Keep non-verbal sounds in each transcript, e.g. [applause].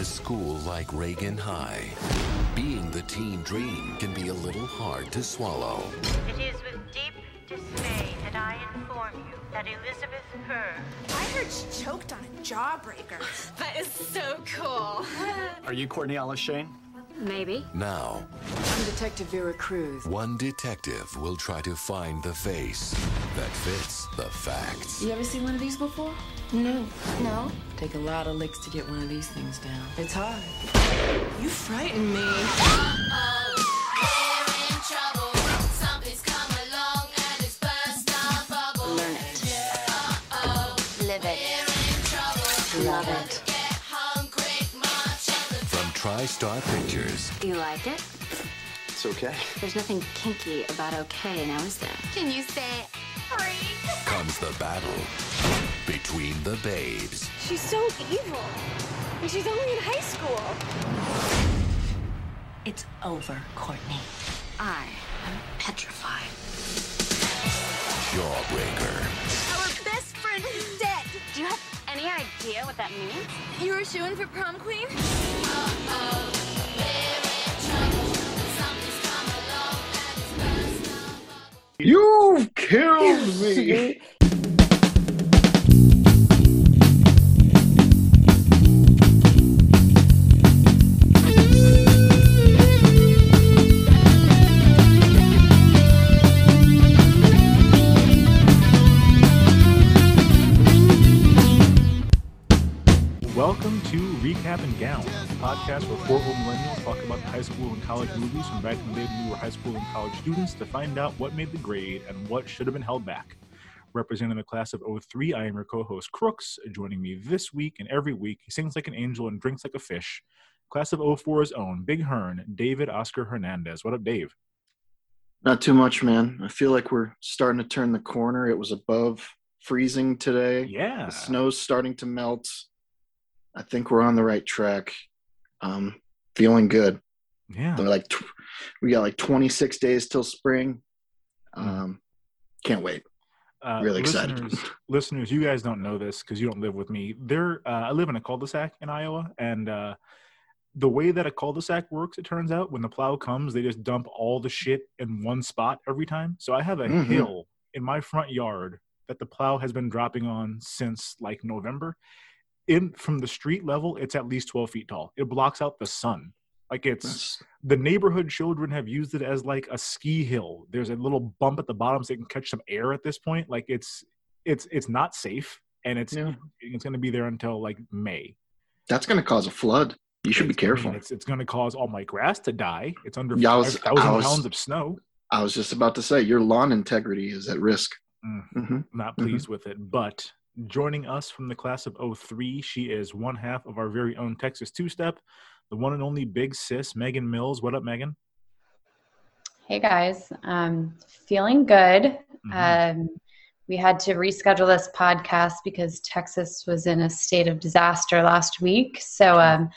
a school like Reagan High, being the teen dream can be a little hard to swallow. It is with deep dismay that I inform you that Elizabeth Purr I heard she choked on a jawbreaker. [laughs] That is so cool. [laughs] Are you Courtney Alice Shayne? Maybe. Now, I'm Detective Vera Cruz. one detective will try to find the face that fits the facts. You ever seen one of these before? No. No? Take a lot of licks to get one of these things down. It's hard. You frighten me. Learn it. Live it. Love it. From TriStar Pictures, You like it? It's okay. There's nothing kinky about okay now, is there? Can you say freak? comes the battle between the babes. She's so evil. And she's only in high school. It's over, Courtney. I am petrified. Jawbreaker. Our best friend is dead. Do you have any idea what that means? You were shooing for prom queen? You've killed me. [laughs] Recap and Gown, a podcast where four old millennials talk about the high school and college movies from back in the day when we were high school and college students to find out what made the grade and what should have been held back. Representing the class of 03, I am your co-host Crooks. Joining me this week and every week, he sings like an angel and drinks like a fish. Class of 04's own Big Hearn, David Oscar Hernandez. What up, Dave? Not too much, man. I feel like we're starting to turn the corner. It was above freezing today. Yeah. The snow's starting to melt. I think we're on the right track. Um, feeling good. Yeah. They're like tw- we got like 26 days till spring. Um, can't wait. Uh, Really excited. listeners, [laughs] listeners, you guys don't know this because you don't live with me. There, uh, I live in a cul-de-sac in Iowa, and uh, the way that a cul-de-sac works, it turns out, when the plow comes, they just dump all the shit in one spot every time. So I have a Mhm. hill in my front yard that the plow has been dropping on since like November. In from the street level, it's at least 12 feet tall. It blocks out the sun. Like it's That's, the neighborhood children have used it as like a ski hill. There's a little bump at the bottom so they can catch some air at this point. Like it's it's it's not safe and it's Yeah. it's going to be there until like May. that's going to cause a flood. You should be It's- I mean, careful. it's it's going to cause all my grass to die. It's under Yeah, I was- 5,000 was- pounds of snow. I was just about to say your lawn integrity is at risk. Mm. hmm Not Mhm. pleased with it, but joining us from the class of 03, she is one half of our very own Texas two step, the one and only big sis, Megan Mills. What up, Megan? Hey guys, um, feeling good. Mhm. Um, we had to reschedule this podcast because Texas was in a state of disaster last week. So um,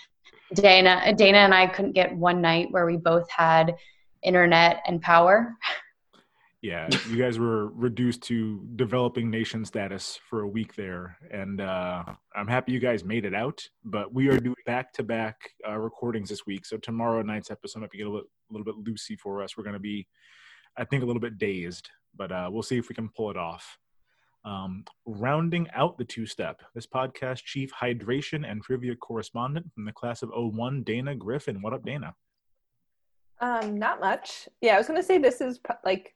Dana, Dana and I couldn't get one night where we both had internet and power. [laughs] Yeah, you guys were reduced to developing nation status for a week there, and uh, I'm happy you guys made it out. But we are doing back-to-back uh, recordings this week, so tomorrow night's episode might be a little, a little bit loosey for us. We're going to be, I think, a little bit dazed, but uh, we'll see if we can pull it off. Um, rounding out the two-step, this podcast chief hydration and trivia correspondent from the class of 01, Dana Griffin. What up, Dana? Um, not much. Yeah, I was gonna say this is like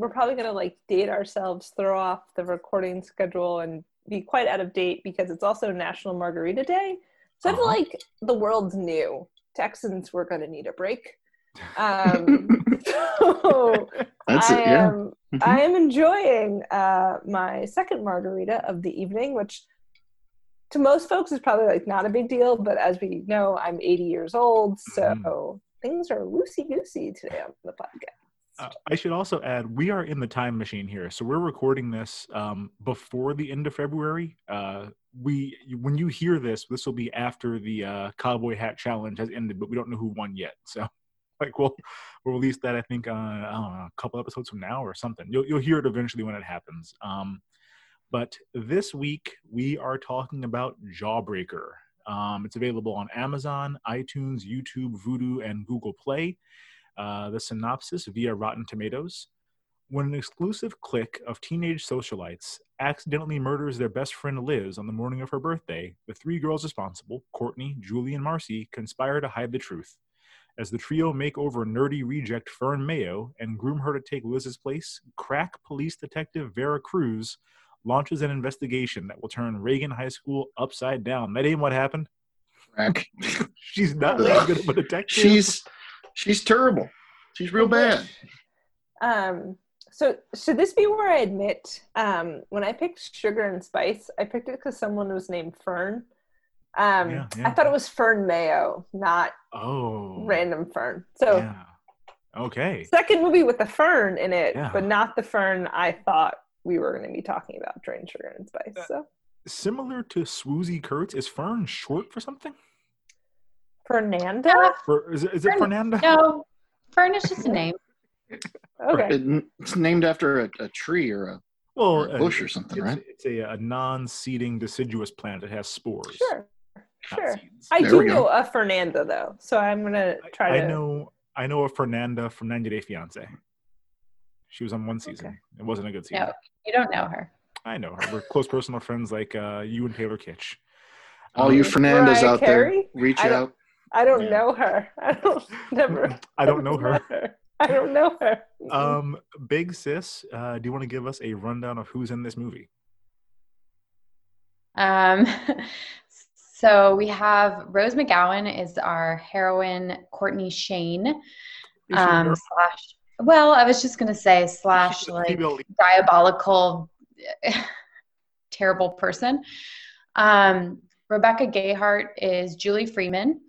we're probably gonna like date ourselves, throw off the recording schedule, and be quite out of date because it's also National Margarita Day. So I feel Uh-huh. like the world's new. Texans were gonna need a break. Um, [laughs] [laughs] so That's I it. Yeah. am. I am enjoying uh, my second margarita of the evening, which to most folks is probably like not a big deal, but as we know, I'm 80 years old, so Mhm. things are loosey goosey today on the podcast. I should also add, we are in the time machine here, so we're recording this um, before the end of February. Uh, we, when you hear this, this will be after the uh, cowboy hat challenge has ended, but we don't know who won yet. So, [laughs] like, we'll we'll release that I think know, a couple episodes from now or something. You'll you'll hear it eventually when it happens. Um, but this week we are talking about Jawbreaker. Um, it's available on Amazon, iTunes, YouTube, Vudu, and Google Play. Uh, the synopsis via Rotten Tomatoes. When an exclusive clique of teenage socialites accidentally murders their best friend Liz on the morning of her birthday, the three girls responsible, Courtney, Julie, and Marcy, conspire to hide the truth. As the trio make over nerdy reject Fern Mayo and groom her to take Liz's place, crack police detective Vera Cruz launches an investigation that will turn Reagan High School upside down. That ain't what happened. Crack. [laughs] She's not that good of a detective. She's she's terrible. She's real bad. [laughs] Um, so should this be where I admit um, when I picked sugar and spice, I picked it because someone was named Fern. Um, Yeah, yeah. I thought it was Fern Mayo, not oh random Fern. So yeah. Okay. second movie with the Fern in it, Yeah. but not the Fern I thought we were going to be talking about during sugar and spice. Uh, So Similar to Swoosie Kurtz, is Fern short for something? Fernanda. For, is it, is it Fern- Fernanda? No, Fern is just a name. Okay. It- it's named after a, a tree or a Well, or a uh, bush or something, it's, right? It's a, a non-seeding deciduous plant. It has spores. Sure. Sure. seeds. I There do know a Fernanda though, so I'm gonna try I to. I know. I know a Fernanda from 90 Day Fiance. She was on one season. Okay. It wasn't a good season. No, you don't know her. I know her. We're close personal friends, like uh, you and Taylor Kitsch. All you Um, Fernandas Mariah out there, reach out. I don't Yeah. know her. [laughs] I don't never. [laughs] I don't know her. her. I don't know her. Um, Big Sis, uh, do you want to give us a rundown of who's in this movie? Um, [laughs] so we have Rose McGowan is our heroine, Courtney Shayne, um, a- slash. Well, I was just gonna say slash like diabolical, terrible person. Um, Rebecca Gayheart is Julie Freeman.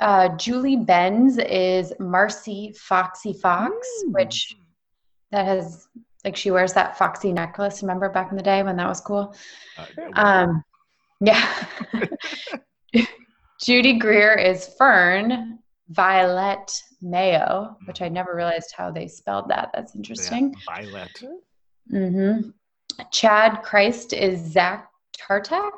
Uh, Julie Benz is Marcy Foxy Fox, which that has like she wears that foxy necklace. Remember back in the day when that was cool? Uh, Um, yeah. [laughs] Judy Greer is Fern Violet Mayo, which I never realized how they spelled that. That's yeah, interesting. Violet. hmm Chad Christ is Zach Tartak.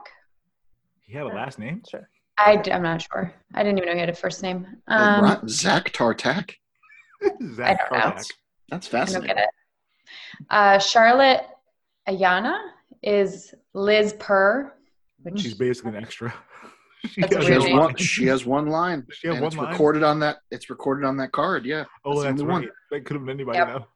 He had a last name. Sure. I, am not sure. I didn't even know he had a first name. Um, Ron- Zach Tartak. [laughs] Zach I don't know. Kardak. That's I don't fascinating. get it. Uh, Charlotte Ayanna is Liz Purr, which She's basically an extra. [laughs] She That's a has She has one. line. She has one line. She has and one it's line? recorded on that. It's recorded on that card. Yeah. Oh, That's that's only one. right. That could have been anybody Yep. now.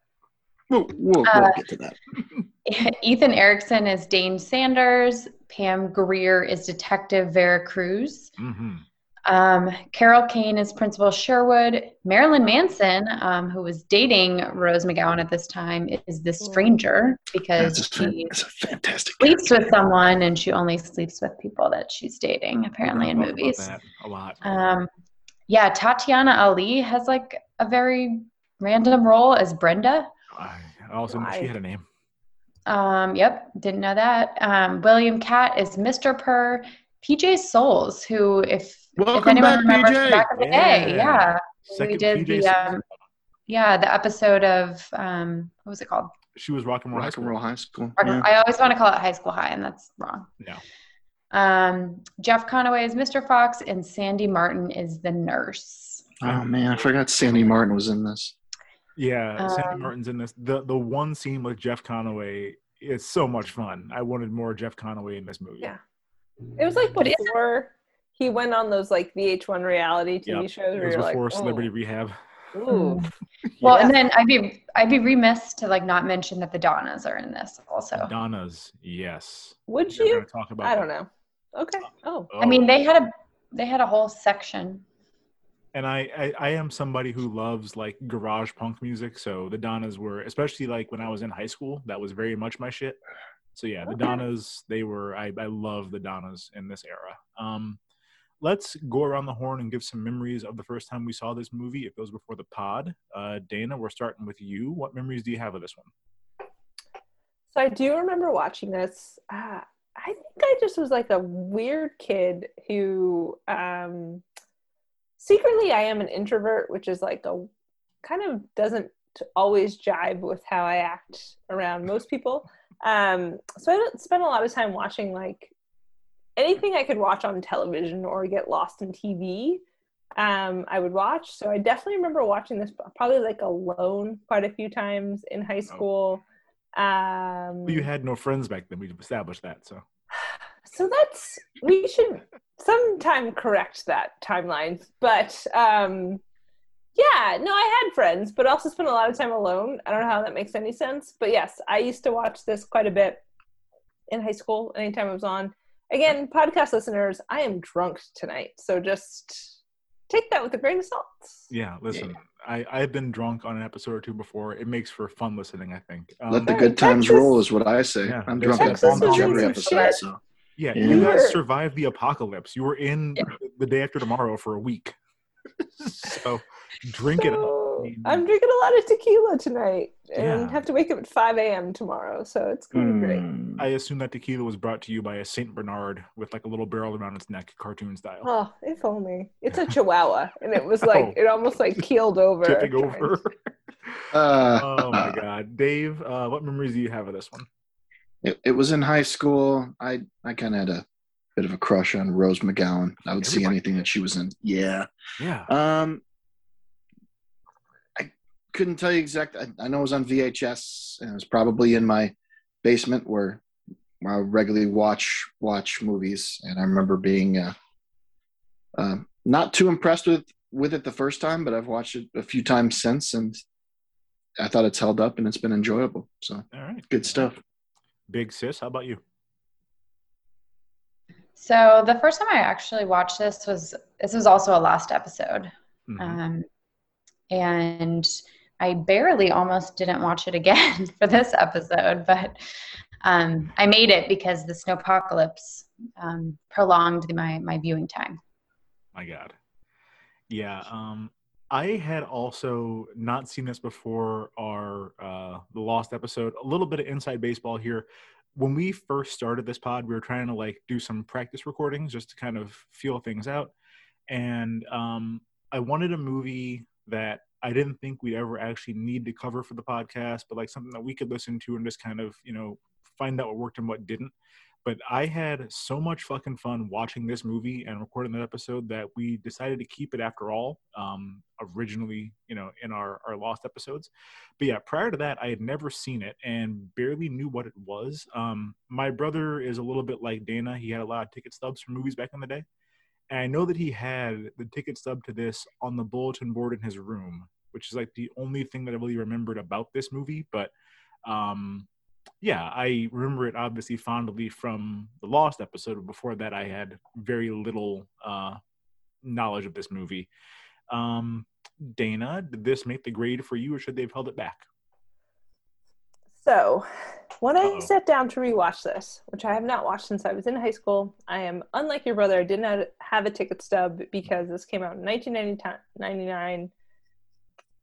We'll, we'll, Uh, we'll get to that. [laughs] Ethan Erickson is Dane Sanders. Pam Grier is Detective Vera Cruz. hmm Um, Carol Kane is Principal Sherwood. Marilyn Manson, um, who was dating Rose McGowan at this time, is the stranger because That's a, she fantastic. sleeps with someone and she only sleeps with people that she's dating, apparently in movies. a lot. Um, yeah, Tatyana Ali has like a very random role as Brenda. I also knew she had a name. Um, yep, didn't know that. Um, William Katt is Mr. Purr. PJ Soles, who, if, if Welcome anyone back, remembers PJ. back in the day, Yeah. yeah, we did PJ the um, yeah the episode of um, what was it called? She was rock and roll. high Rock and school. Roll High School. Rock- Yeah. I always want to call it High School High, and that's wrong. No. Um, Jeff Conaway is Mr. Fox, and Sandy Martin is the nurse. Oh man, I forgot Sandy Martin was in this. Yeah, Sandy Um, Martin's in this. The the one scene with Jeff Conaway is so much fun. I wanted more Jeff Conaway in this movie. Yeah. It was like But before he went on those like VH1 reality TV Yep. shows It was before like, Celebrity oh, Rehab. ooh. [laughs] Well, Yeah. and then I'd be I'd be remiss to like not mention that the Donnas are in this also. Donna's, yes. Would We're you? talk about I don't know. Okay. Oh. I mean, they had a they had a whole section. And I, I I am somebody who loves like garage punk music. So the Donnas were, especially like when I was in high school, that was very much my shit. So yeah, the Okay. Donnas, they were. I I love the Donnas in this era. Um, let's go around the horn and give some memories of the first time we saw this movie. It goes before the pod. Uh, Dana, we're starting with you. What memories do you have of this one? So I do remember watching this. Uh, I think I just was like a weird kid who um, secretly I am an introvert, which is like a kind of doesn't always jibe with how I act around most people. Um, so I don't spend a lot of time watching like anything I could watch on television or get lost in TV, um, I would watch. So I definitely remember watching this probably like alone quite a few times in high Oh. school. Um, Well, you had no friends back then. We've established that. So so that's we should sometime correct that timeline. But um, yeah, no, I had friends, but also spent a lot of time alone. I don't know how that makes any sense, but yes, I used to watch this quite a bit in high school. Anytime it was on. Again, podcast listeners, I am drunk tonight, so just take that with a grain of salt. yeah, listen, I I've been drunk on an episode or two before. It makes for fun listening. I think. Um, Let the good times Texas- roll is what I say. Yeah, I'm drunk Texas on every episode. shit. So yeah, Yeah. you guys Sure. survived the apocalypse. You were in the day after tomorrow for a week. [laughs] so drink it up. I'm drinking a lot of tequila tonight and Yeah. have to wake up at 5 a.m. tomorrow, so it's gonna be great. mm, I assume that tequila was brought to you by a Saint Bernard with like a little barrel around its neck, cartoon style. Oh, if only. It's a chihuahua, and it was like [laughs] Oh. it almost like keeled over. Tipping over. [laughs] uh, oh my god, Dave! Uh, what memories do you have of this one? It, it was in high school. I I kind of had a bit of a crush on Rose McGowan. I would see Everybody anything that she was in. Yeah. Yeah, Um, I couldn't tell you exact. I, I know it was on VHS, and it was probably in my basement where, where I regularly watch watch movies. And I remember being uh, uh, not too impressed with with it the first time, but I've watched it a few times since, and I thought it's held up and it's been enjoyable. So all right, good stuff. Big sis, how about you? So the first time I actually watched this was this was also a last episode, Mhm. um, and I barely almost didn't watch it again [laughs] for this episode, but um, I made it because the snowpocalypse um, prolonged my my viewing time. My God. Yeah. Um, I had also not seen this before our uh, the Lost episode. A little bit of inside baseball here. When we first started this pod, we were trying to like do some practice recordings just to kind of feel things out. And um, I wanted a movie that I didn't think we'd ever actually need to cover for the podcast, but like something that we could listen to and just kind of, you know, find out what worked and what didn't but I had so much fucking fun watching this movie and recording that episode that we decided to keep it after all. Um, originally, you know, in our our lost episodes. But yeah, prior to that, I had never seen it and barely knew what it was. Um, my brother is a little bit like Dana. He had a lot of ticket stubs for movies back in the day, and I know that he had the ticket stub to this on the bulletin board in his room, which is like the only thing that I really remembered about this movie. But um, yeah, I remember it obviously fondly from the Lost episode. Before that, I had very little uh, knowledge of this movie. Um, Dana, did this make the grade for you, or should they have held it back? So, when I Uh-oh. sat down to rewatch this, which I have not watched since I was in high school, I am unlike your brother. I did not have a ticket stub because this came out in 1999.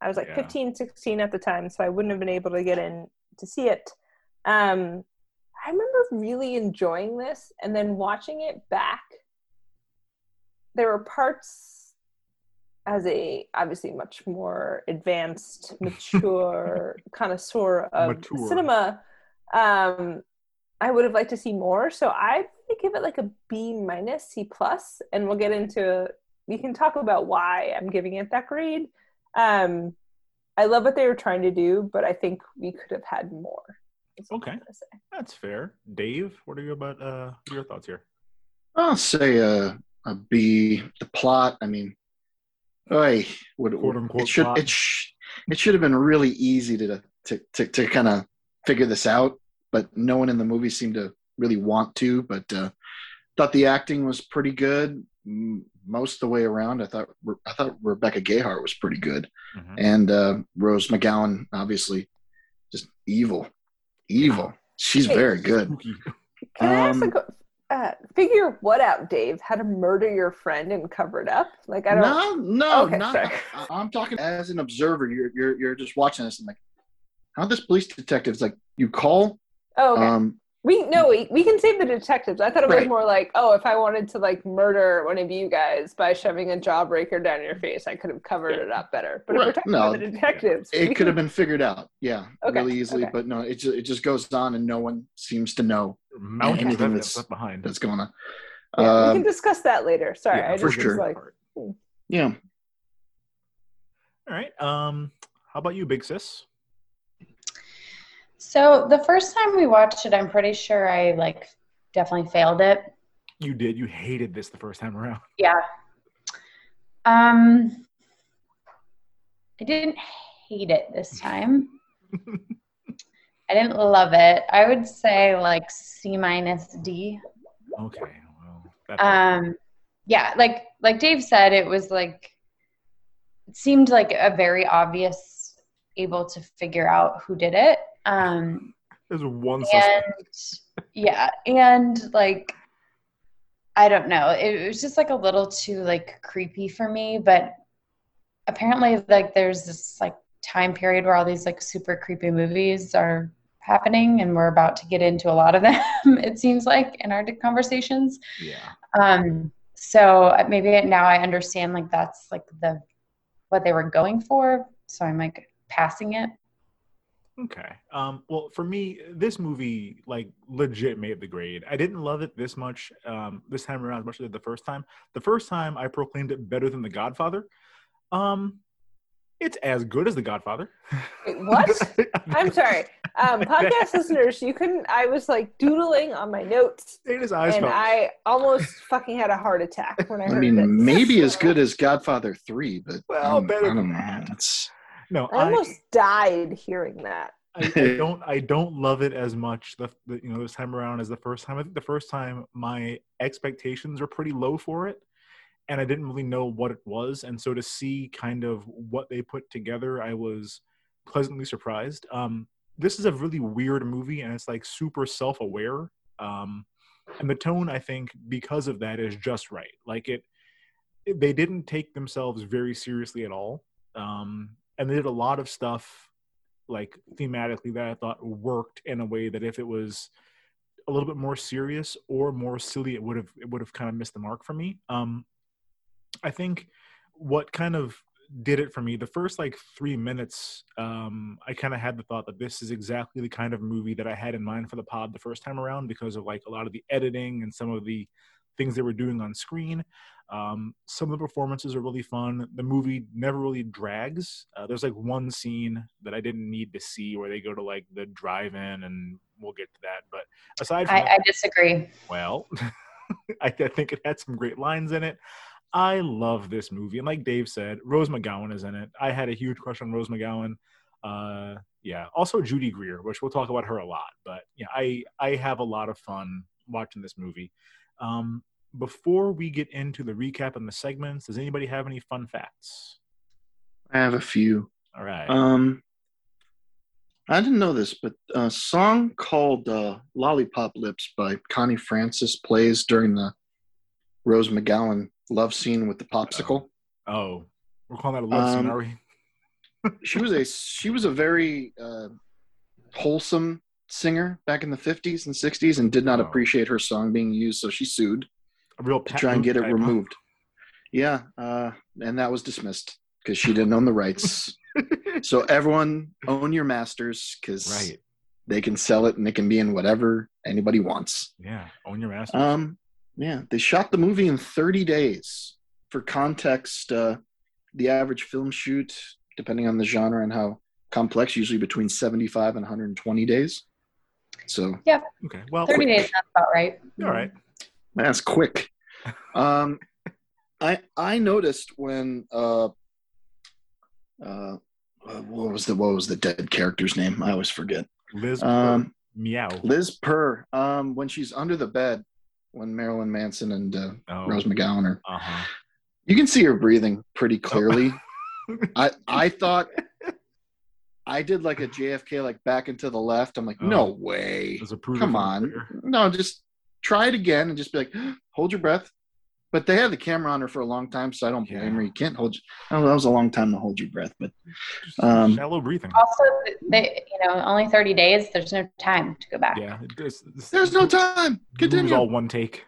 I was like Yeah. 15, 16 at the time, so I wouldn't have been able to get in to see it. Um, I remember really enjoying this, and then watching it back. There were parts as a obviously much more advanced, [laughs] mature connoisseur of Mature. cinema. Um, I would have liked to see more, so I give it like a B minus, C plus, and we'll get into. We can talk about why I'm giving it that grade. Um, I love what they were trying to do, but I think we could have had more. Is what I'm Okay. say. That's fair. Dave, what are your about uh, your thoughts here? I'll say a, a B. The plot, I mean, oy, would, Quote, unquote, it should plot. it, sh- it should have been really easy to to to, to kind of figure this out, but no one in the movie seemed to really want to. But uh, thought the acting was pretty good most of the way around. I thought I thought Rebecca Gayheart was pretty good, Mhm. and uh, Rose McGowan obviously just evil, evil. She's Hey, very good. Can I ask a Um, uh, figure what out, Dave? How to murder your friend and cover it up? Like I don't. No, no, Okay, not. sorry. I, I'm talking as an observer. You're you're you're just watching this and like, how this police detective's like you call. Oh, okay. Um, we no, we, we can save the detectives. I thought it was Right. more like, oh, if I wanted to like murder one of you guys by shoving a jawbreaker down your face, I could have covered it up better. But if we're talking No, about the detectives, it could can- have been figured out. Yeah, Okay, really easily. okay. But no, it just it just goes on and no one seems to know Mountains of anything that's- left behind. that's going on. Yeah, we Um, can discuss that later. Sorry, Yeah, I for just was sure. like, yeah. All right. Um, how about you, Big Sis? So the first time we watched it, I'm pretty sure I like definitely failed it. You did. You hated this the first time around. [laughs] Yeah. Um, I didn't hate it this time. [laughs] I didn't love it. I would say like C minus D. Okay. Well, Um, yeah, like like Dave said, it was like it seemed like a very obvious able to figure out who did it. Um, there's one and suspect. yeah, and like I don't know, it, was just like a little too like creepy for me. But apparently, like there's this like time period where all these like super creepy movies are happening, and we're about to get into a lot of [laughs] them. it seems like in our conversations. Yeah. Um, so uh, maybe now I understand like that's like the what they were going for. So I'm like passing it. Okay. Um, well, for me, this movie like legit made the grade. I didn't love it this much um, this time around as much as I did the first time. The first time I proclaimed it better than The Godfather. Um, it's as good as The Godfather. Wait, what? [laughs] I'm sorry. Um, podcast [laughs] listeners, you couldn't. I was like doodling on my notes, His eyes and felt- I almost fucking had a heart attack when I I heard mean, this. maybe as [laughs] good as Godfather Three, but Well, um, better I don't than know. that. It's no, I I, almost died hearing that. I, I [laughs] don't I don't love it as much the, the you know this time around as the first time. I think the first time my expectations were pretty low for it, and I didn't really know what it was. And so to see kind of what they put together, I was pleasantly surprised. Um, this is a really weird movie, and it's like super self aware. Um, and the tone, I think, because of that, is just right. Like it, it they didn't take themselves very seriously at all. Um, and they did a lot of stuff like thematically that I thought worked in a way that if it was a little bit more serious or more silly, it would have it would have kind of missed the mark for me. Um, I think what kind of did it for me the first like three minutes um i kind of had the thought that this is exactly the kind of movie that i had in mind for the pod the first time around because of like a lot of the editing and some of the things they were doing on screen um, some of the performances are really fun. The movie never really drags. Uh, there's like one scene that I didn't need to see where they go to like the drive-in, and we'll get to that. But aside from I, that, I disagree. well, [laughs] I, I think it had some great lines in it. I love this movie, and like Dave said, Rose McGowan is in it. I had a huge crush on Rose McGowan. Uh, yeah, also Judy Greer, which we'll talk about her a lot. But yeah, I I have a lot of fun watching this movie. Um, before we get into the recap and the segments, does anybody have any fun facts? I have a few. All right. Um, I didn't know this, but a song called uh, "Lollipop Lips" by Connie Francis plays during the Rose McGowan love scene with the popsicle. oh, we're calling that a love scene, Um, are we? [laughs] She was a she was a very uh, wholesome singer back in the 50s and 60s and did not Oh. appreciate her song being used, so she sued A real to try and get it removed. Yeah, uh, and that was dismissed because she didn't own the rights. [laughs] so everyone own your masters because Right. they can sell it and it can be in whatever anybody wants. Yeah. Own your master. Um, yeah, they shot the movie in 30 days. For context, uh, the average film shoot, depending on the genre and how complex, usually between 75 and 120 days. So yeah. okay. Well, 30 quick. days sounds about right. All right. that's quick. [laughs] Um, I I noticed when uh, uh, what was the what was the dead character's name? I always forget. Liz. Um, meow. Liz Purr. Um, when she's under the bed, when Marilyn Manson and uh, Oh. Rose McGowan are, Uh huh. you can see her breathing pretty clearly. [laughs] I I thought I did like a JFK like back and to the left. I'm like, no Oh. way. A Come on. fire. No, just try it again and just be like, [gasps] hold your breath. But they had the camera on her for a long time, so I don't blame Yeah. her. You can't hold. Oh, that was a long time to hold your breath, but Just Um, shallow breathing. Also, they, you know, only 30 days. There's no time to go back. Yeah. it- it's- it's- there's no time. the movie's Continue. all one take.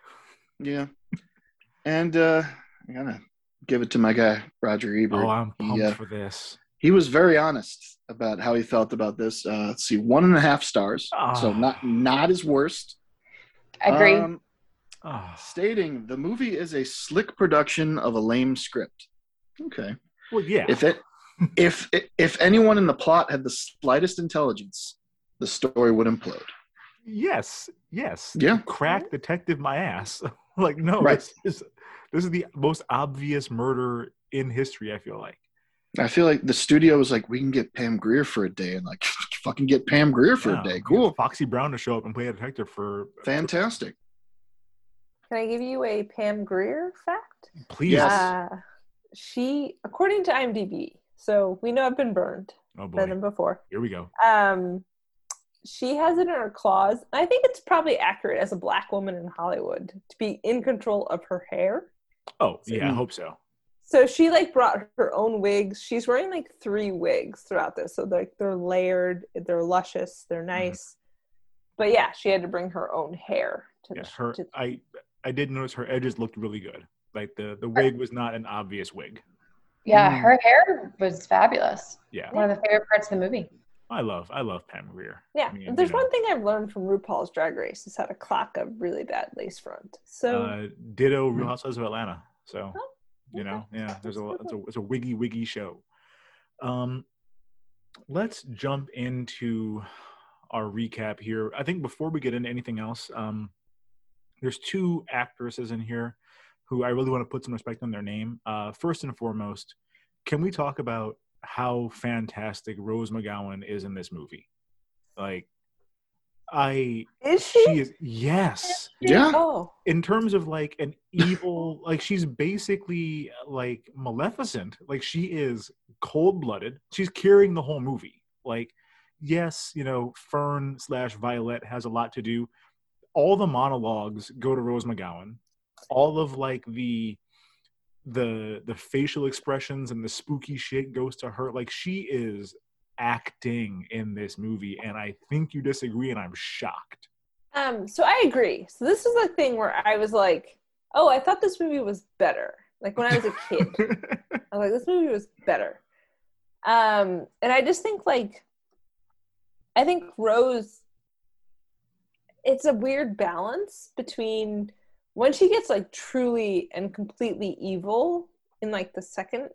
Yeah, and uh, I gotta give it to my guy Roger Ebert. Oh, I'm He, pumped uh, for this. He was very honest about how he felt about this. Uh, let's see, one and a half stars. Ah. So not not his worst. Agree. Um, Ah, stating the movie is a slick production of a lame script. Okay. well, yeah. If it [laughs] if if anyone in the plot had the slightest intelligence, the story would implode. Yes, yes. Yeah. Crack detective my ass. [laughs] like no, Right. this is this is the most obvious murder in history. I feel like. I feel like the studio was like, we can get Pam Grier for a day, and like, [laughs] fucking get Pam Grier for Yeah, a day. Cool, Foxy Brown to show up and play a detective for. fantastic. Can I give you a Pam Grier fact? Please. Yes. Uh, she, according to IMDb, so we know I've been burned oh boy. than before. Here we go. Um, she has it in her claws. I think it's probably accurate as a black woman in Hollywood to be in control of her hair. Oh yeah, I hope so. So she like brought her own wigs. She's wearing like three wigs throughout this. So like they're layered, they're luscious, they're nice. But yeah, she had to bring her own hair to Yeah, the her. to, I I did notice her edges looked really good. Like the the wig was not an obvious wig. Yeah, Mm. her hair was fabulous. Yeah, One of the favorite parts of the movie. I love I love Pam Grier. Yeah, I mean, there's you know, one thing I've learned from RuPaul's Drag Race is how to clock a really bad lace front. So Uh, ditto Real Housewives of Atlanta. So Oh, you know, [laughs] yeah, there's a it's a it's a wiggy wiggy show. Um, let's jump into our recap here. I think before we get into anything else, um, there's two actresses in here who I really want to put some respect on their name. Uh, first and foremost, can we talk about how fantastic Rose McGowan is in this movie? Like, I is she? she is yes. Yeah, Oh, in terms of like an evil [laughs] like she's basically like maleficent. Like she is cold-blooded. She's carrying the whole movie. Like yes you know fern slash violet has a lot to do. All the monologues go to rose mcgowan. All of like the the the facial expressions and the spooky shit goes to her. Like she is acting in this movie and i think you disagree and i'm shocked um, so I agree. So this is the thing where I was like, oh, I thought this movie was better. Like when I was a kid, [laughs] I was like, this movie was better. Um, and I just think like, I think Rose, it's a weird balance between when she gets like truly and completely evil in like the second.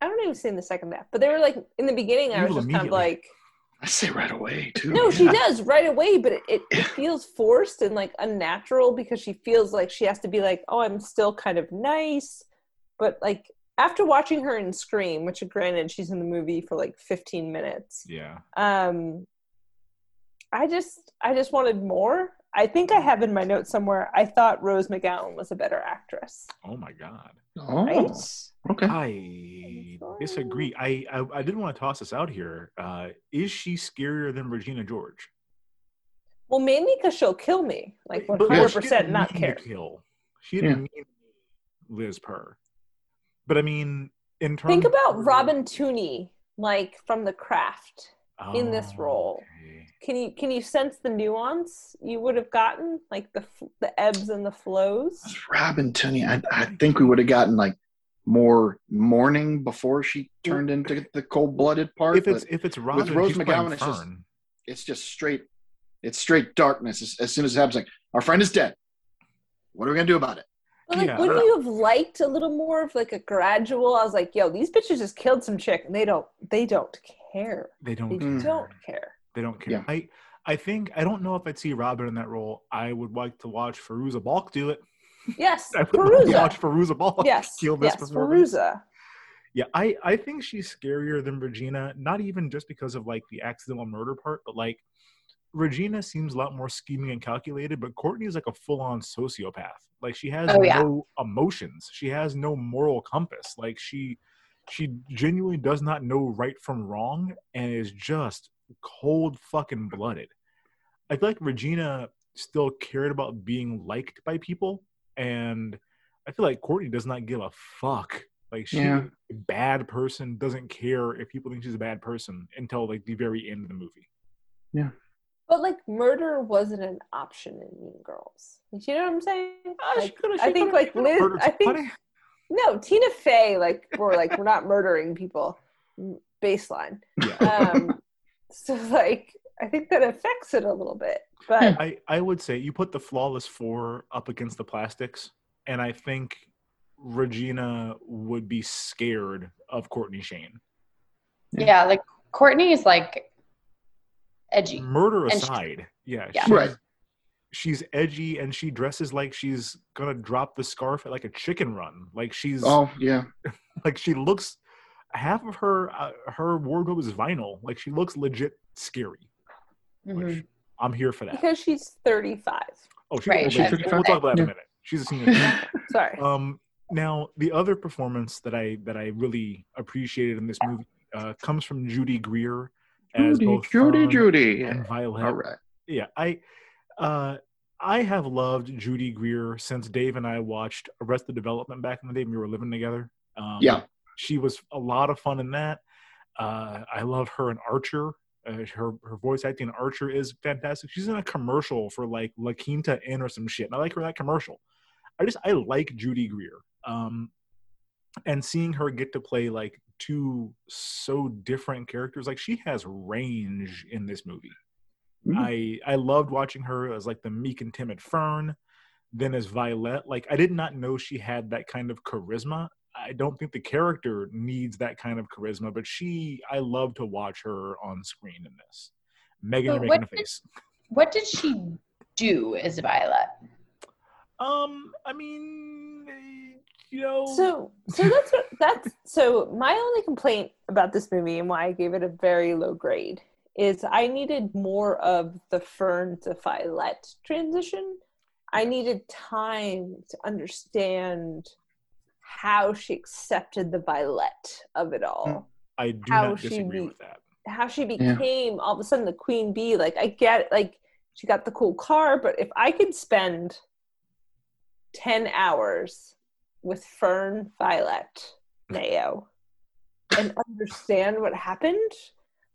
I don't even say in the second half, but they were like in the beginning. I was just kind of like, I say right away too. no, she does right away, but it, it, it feels forced and like unnatural because she feels like she has to be like, oh, I'm still kind of nice. But like after watching her in Scream, which granted she's in the movie for like 15 minutes, yeah um, I just I just wanted more. I think I have in my notes somewhere. I thought Rose McGowan was a better actress. oh my god Oh, Right? okay. I disagree. I, I I did want to toss this out here. Uh, is she scarier than Regina George? Well, mainly because she'll kill me, like 100 percent didn't not mean to care. Kill. She didn't mean Liz Purr. But I mean, in terms. Think about of- Robin Tunney, like from The Craft. In this Oh, role. okay. Can you can you sense the nuance you would have gotten, like the the ebbs and the flows? Robin Tunney. I, I think we would have gotten like more mourning before she turned into the cold-blooded part. If it's but if it's Robin, Rose McGowan, it's just- it's just straight. It's straight darkness. As, as soon as it happens, like our friend is dead. What are we gonna do about it? But like, Yeah. wouldn't you have liked a little more of like a gradual? I was like, yo, these bitches just killed some chick, and they don't they don't care. They don't. They Mm. care. don't care. They don't care. Yeah. I I think I don't know if I'd see Robin in that role. I would like to watch Fairuza Balk do it. Yes, [laughs] I would like to watch Fairuza Balk Yes, [laughs] kill this yes, performance. Perusa. Yeah, I I think she's scarier than Regina. Not even just because of like the accidental murder part, but like Regina seems a lot more scheming and calculated, but Courtney is like a full on sociopath. Like she has Oh, yeah. no emotions. She has no moral compass. Like she she genuinely does not know right from wrong and is just cold fucking blooded. I feel like Regina still cared about being liked by people, and I feel like Courtney does not give a fuck. Like she Yeah. a bad person doesn't care if people think she's a bad person until like the very end of the movie. Yeah. But like murder wasn't an option in Mean Girls. You know what I'm saying? Uh, like, I think like Liz. I think no Tina Fey like we're like we're not murdering people. Baseline. yeah. Um, so like I think that affects it a little bit. But I, I would say you put the flawless four up against the plastics, and I think Regina would be scared of Courtney Shayne. Yeah, like Courtney is like edgy. Murder And she- aside, yeah, Yeah. she's- Right. She's edgy and she dresses like she's gonna drop the scarf at like a chicken run. Like she's Oh yeah. [laughs] like she looks. Half of her uh, her wardrobe is vinyl. Like she looks legit scary. Mhm. Which I'm here for that. because she's 35. Oh, she's Right, old she's lady. We'll talk about that in a minute. She's a senior. [laughs] Sorry. Um, now the other performance that I that I really appreciated in this movie uh, comes from Judy Greer as Judy, both Judy, Fern Judy. and Violet. All right. Yeah, I uh, I have loved Judy Greer since Dave and I watched Arrested Development back in the day when we were living together. Um, Yeah. she was a lot of fun in that. Uh, I love her in Archer. Uh, her her voice acting in Archer is fantastic. She's in a commercial for like La Quinta Inn or some shit, and I like her in that commercial. I just I like Judy Greer. Um, and seeing her get to play like two so different characters, like she has range in this movie. Mhm. I I loved watching her as like the meek and timid Fern, then as Violet. Like I did not know she had that kind of charisma. I don't think the character needs that kind of charisma, but she I love to watch her on screen in this. Megan, So you're making a did- face. What did she do as Violet? Um, I mean, you know, So, so that's what that's so. My only complaint about this movie and why I gave it a very low grade is I needed more of the Fern to Violet transition. I needed time to understand how she accepted the Violet of it all. Hmm. I do how not she disagree be- with that. how she Yeah. became all of a sudden the queen bee. Like I get like she got the cool car, but if I could spend ten hours with Fern Violet [laughs] Mayo and understand what happened,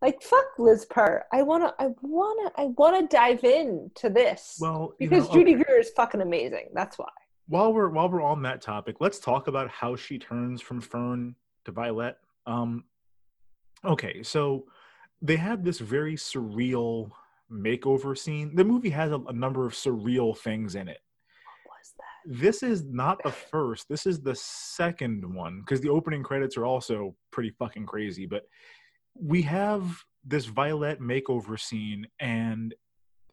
like fuck Liz Purr. I wanna I wanna I wanna dive in to this. Well, because know, Judy okay. Greer is fucking amazing. That's why. while we're while we're on that topic, let's talk about how she turns from Fern to Violet. Um, okay, so they have this very surreal makeover scene. The movie has a, a number of surreal things in it. What was that? This is not the first. This is the second one because the opening credits are also pretty fucking crazy. But we have this Violet makeover scene, and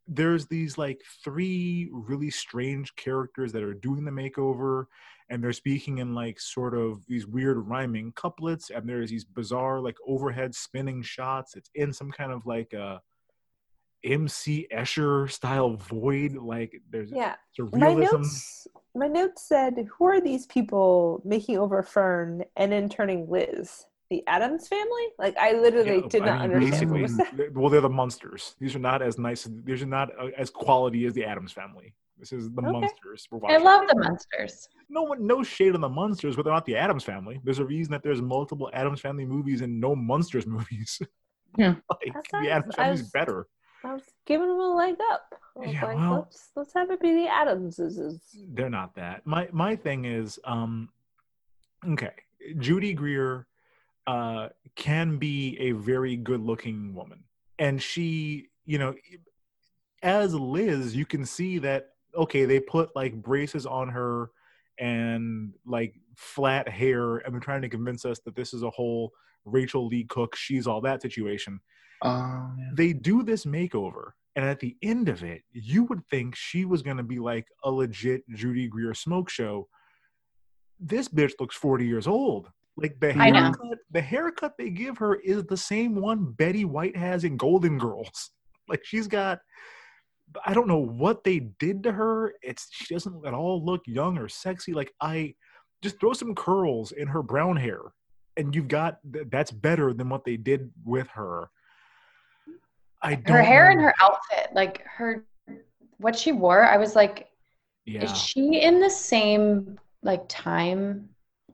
there's these like three really strange characters that are doing the makeover and they're speaking in like sort of these weird rhyming couplets and there's these bizarre like overhead spinning shots it's in some kind of like a mc escher style void like there's Yeah. My notes my notes said, Who are these people making over Fern and then turning Liz? The Addams family? Like I literally Yeah, did I not mean, understand basically, was that. well they're the monsters these are not as nice these are not uh, as quality as the addams family this is the Okay. monsters we're I love the monsters. no one no shade on the monsters but they're not the addams family there's a reason that there's multiple addams family movies and no monsters [laughs] movies Yeah. like That's the addams I family's was- better I was giving them a leg up. Yeah, like, well- let's let's have it be the Addamses. they're not that my my thing is um okay judy greer uh can be a very good looking woman. And she you know as liz you can see that okay they put like braces on her and like flat hair. And they're trying to convince us that this is a whole rachael leigh cook she's all that situation. Um, yeah. they do this makeover and at the end of it you would think she was going to be like a legit judy greer smoke show. This bitch looks 40 years old like the haircut the haircut they give her is the same one betty white has in golden girls. [laughs] Like she's got i don't know what they did to her. It's she doesn't at all look young or sexy. Like i just throw some curls in her brown hair and you've got that's better than what they did with her. I don't Her hair know. and her outfit, like her, what she wore, I was like, yeah. is she in the same like time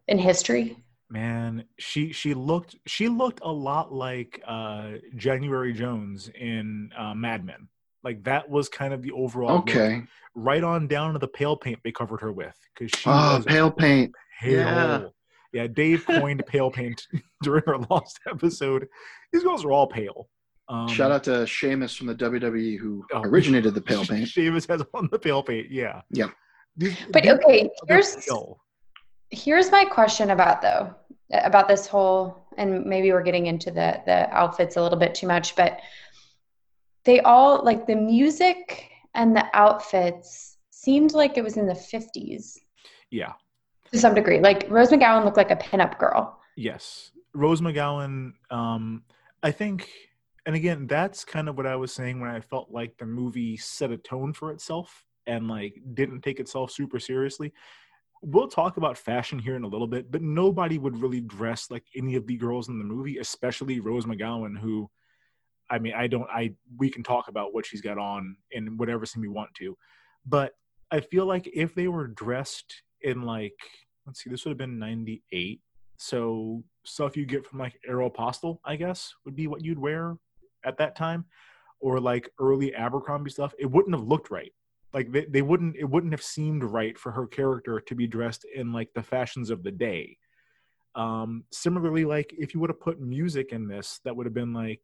in history? Man she she looked she looked a lot like uh january jones in uh mad men like that was kind of the overall look. Okay. right on down to the pale paint they covered her with because she Oh, was pale paint. pale. Yeah. yeah dave coined pale paint [laughs] during our lost [laughs] episode these girls are all pale Um, Shout out to Sheamus from the WWE who Oh. originated the [laughs] pale paint. Sheamus has on the pale paint. Yeah. Yep. These- But okay, here's skill. Here's my question about though about this whole and maybe we're getting into the the outfits a little bit too much but they all like the music and the outfits seemed like it was in the 50s Yeah. to some degree like rose mcgowan looked like a pinup girl Yes. Rose McGowan, um, I think, and again, that's kind of what I was saying when I felt like the movie set a tone for itself and like didn't take itself super seriously. We'll talk about fashion here in a little bit, but nobody would really dress like any of the girls in the movie, especially Rose McGowan, who I mean, I don't I we can talk about what she's got on in whatever scene we want to. But I feel like if they were dressed in like let's see, this would have been 98 so stuff you get from like Aeropostale, I guess, would be what you'd wear at that time, or like early Abercrombie stuff. It wouldn't have looked right. Like they, they wouldn't it wouldn't have seemed right for her character to be dressed in like the fashions of the day. Um, similarly, like if you would have put music in this, that would have been like,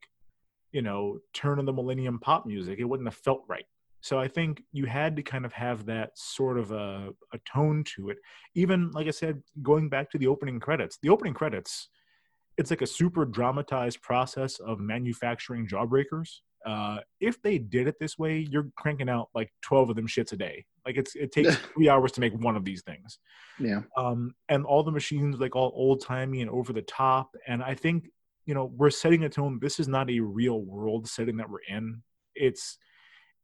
you know, turn of the millennium pop music. It wouldn't have felt right. So I think you had to kind of have that sort of a, a tone to it. Even like I said, going back to the opening credits, the opening credits, it's like a super dramatized process of manufacturing jawbreakers. Uh, if they did it this way, you're cranking out like 12 of them shits a day. Like it's it takes [laughs] three hours to make one of these things. Yeah. Um, and all the machines like all old timey and over the top. And I think you know we're setting a tone. This is not a real world setting that we're in. It's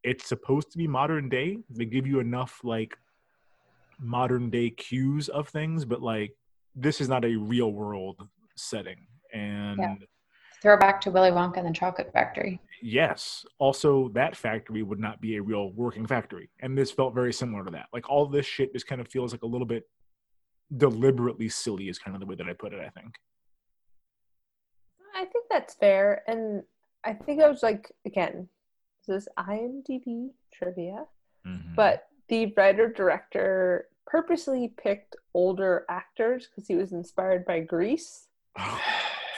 it's supposed to be modern day. They give you enough like modern day cues of things, but like this is not a real world setting. And Yeah. throwback to willy wonka and the chocolate factory yes, also that factory would not be a real working factory. And this felt very similar to that. Like all this shit just kind of feels like a little bit deliberately silly is kind of the way that I put it, I think. I think that's fair. And I think I was like, again, this is IMDb trivia, Mm-hmm. but the writer director purposely picked older actors because he was inspired by Grease. [laughs]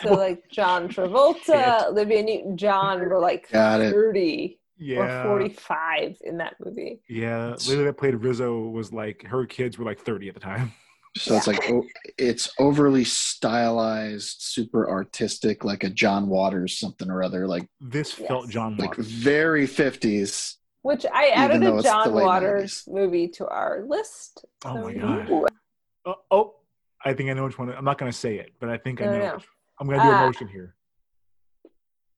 So like John Travolta, Shit. Olivia Newton John were like Got it. 30 yeah. or 45 in that movie. Yeah, the lady that played Rizzo was like her kids were like 30 at the time. So it's like oh, it's overly stylized, super artistic, like a John Waters something or other, like This felt Yes. John like Waters. very fifties. Which I added a John late Waters movie to our list. Oh my God. Oh, oh, I think I know which one. I'm not going to say it, but I think I No, know. no. I'm going to do a Uh, motion here.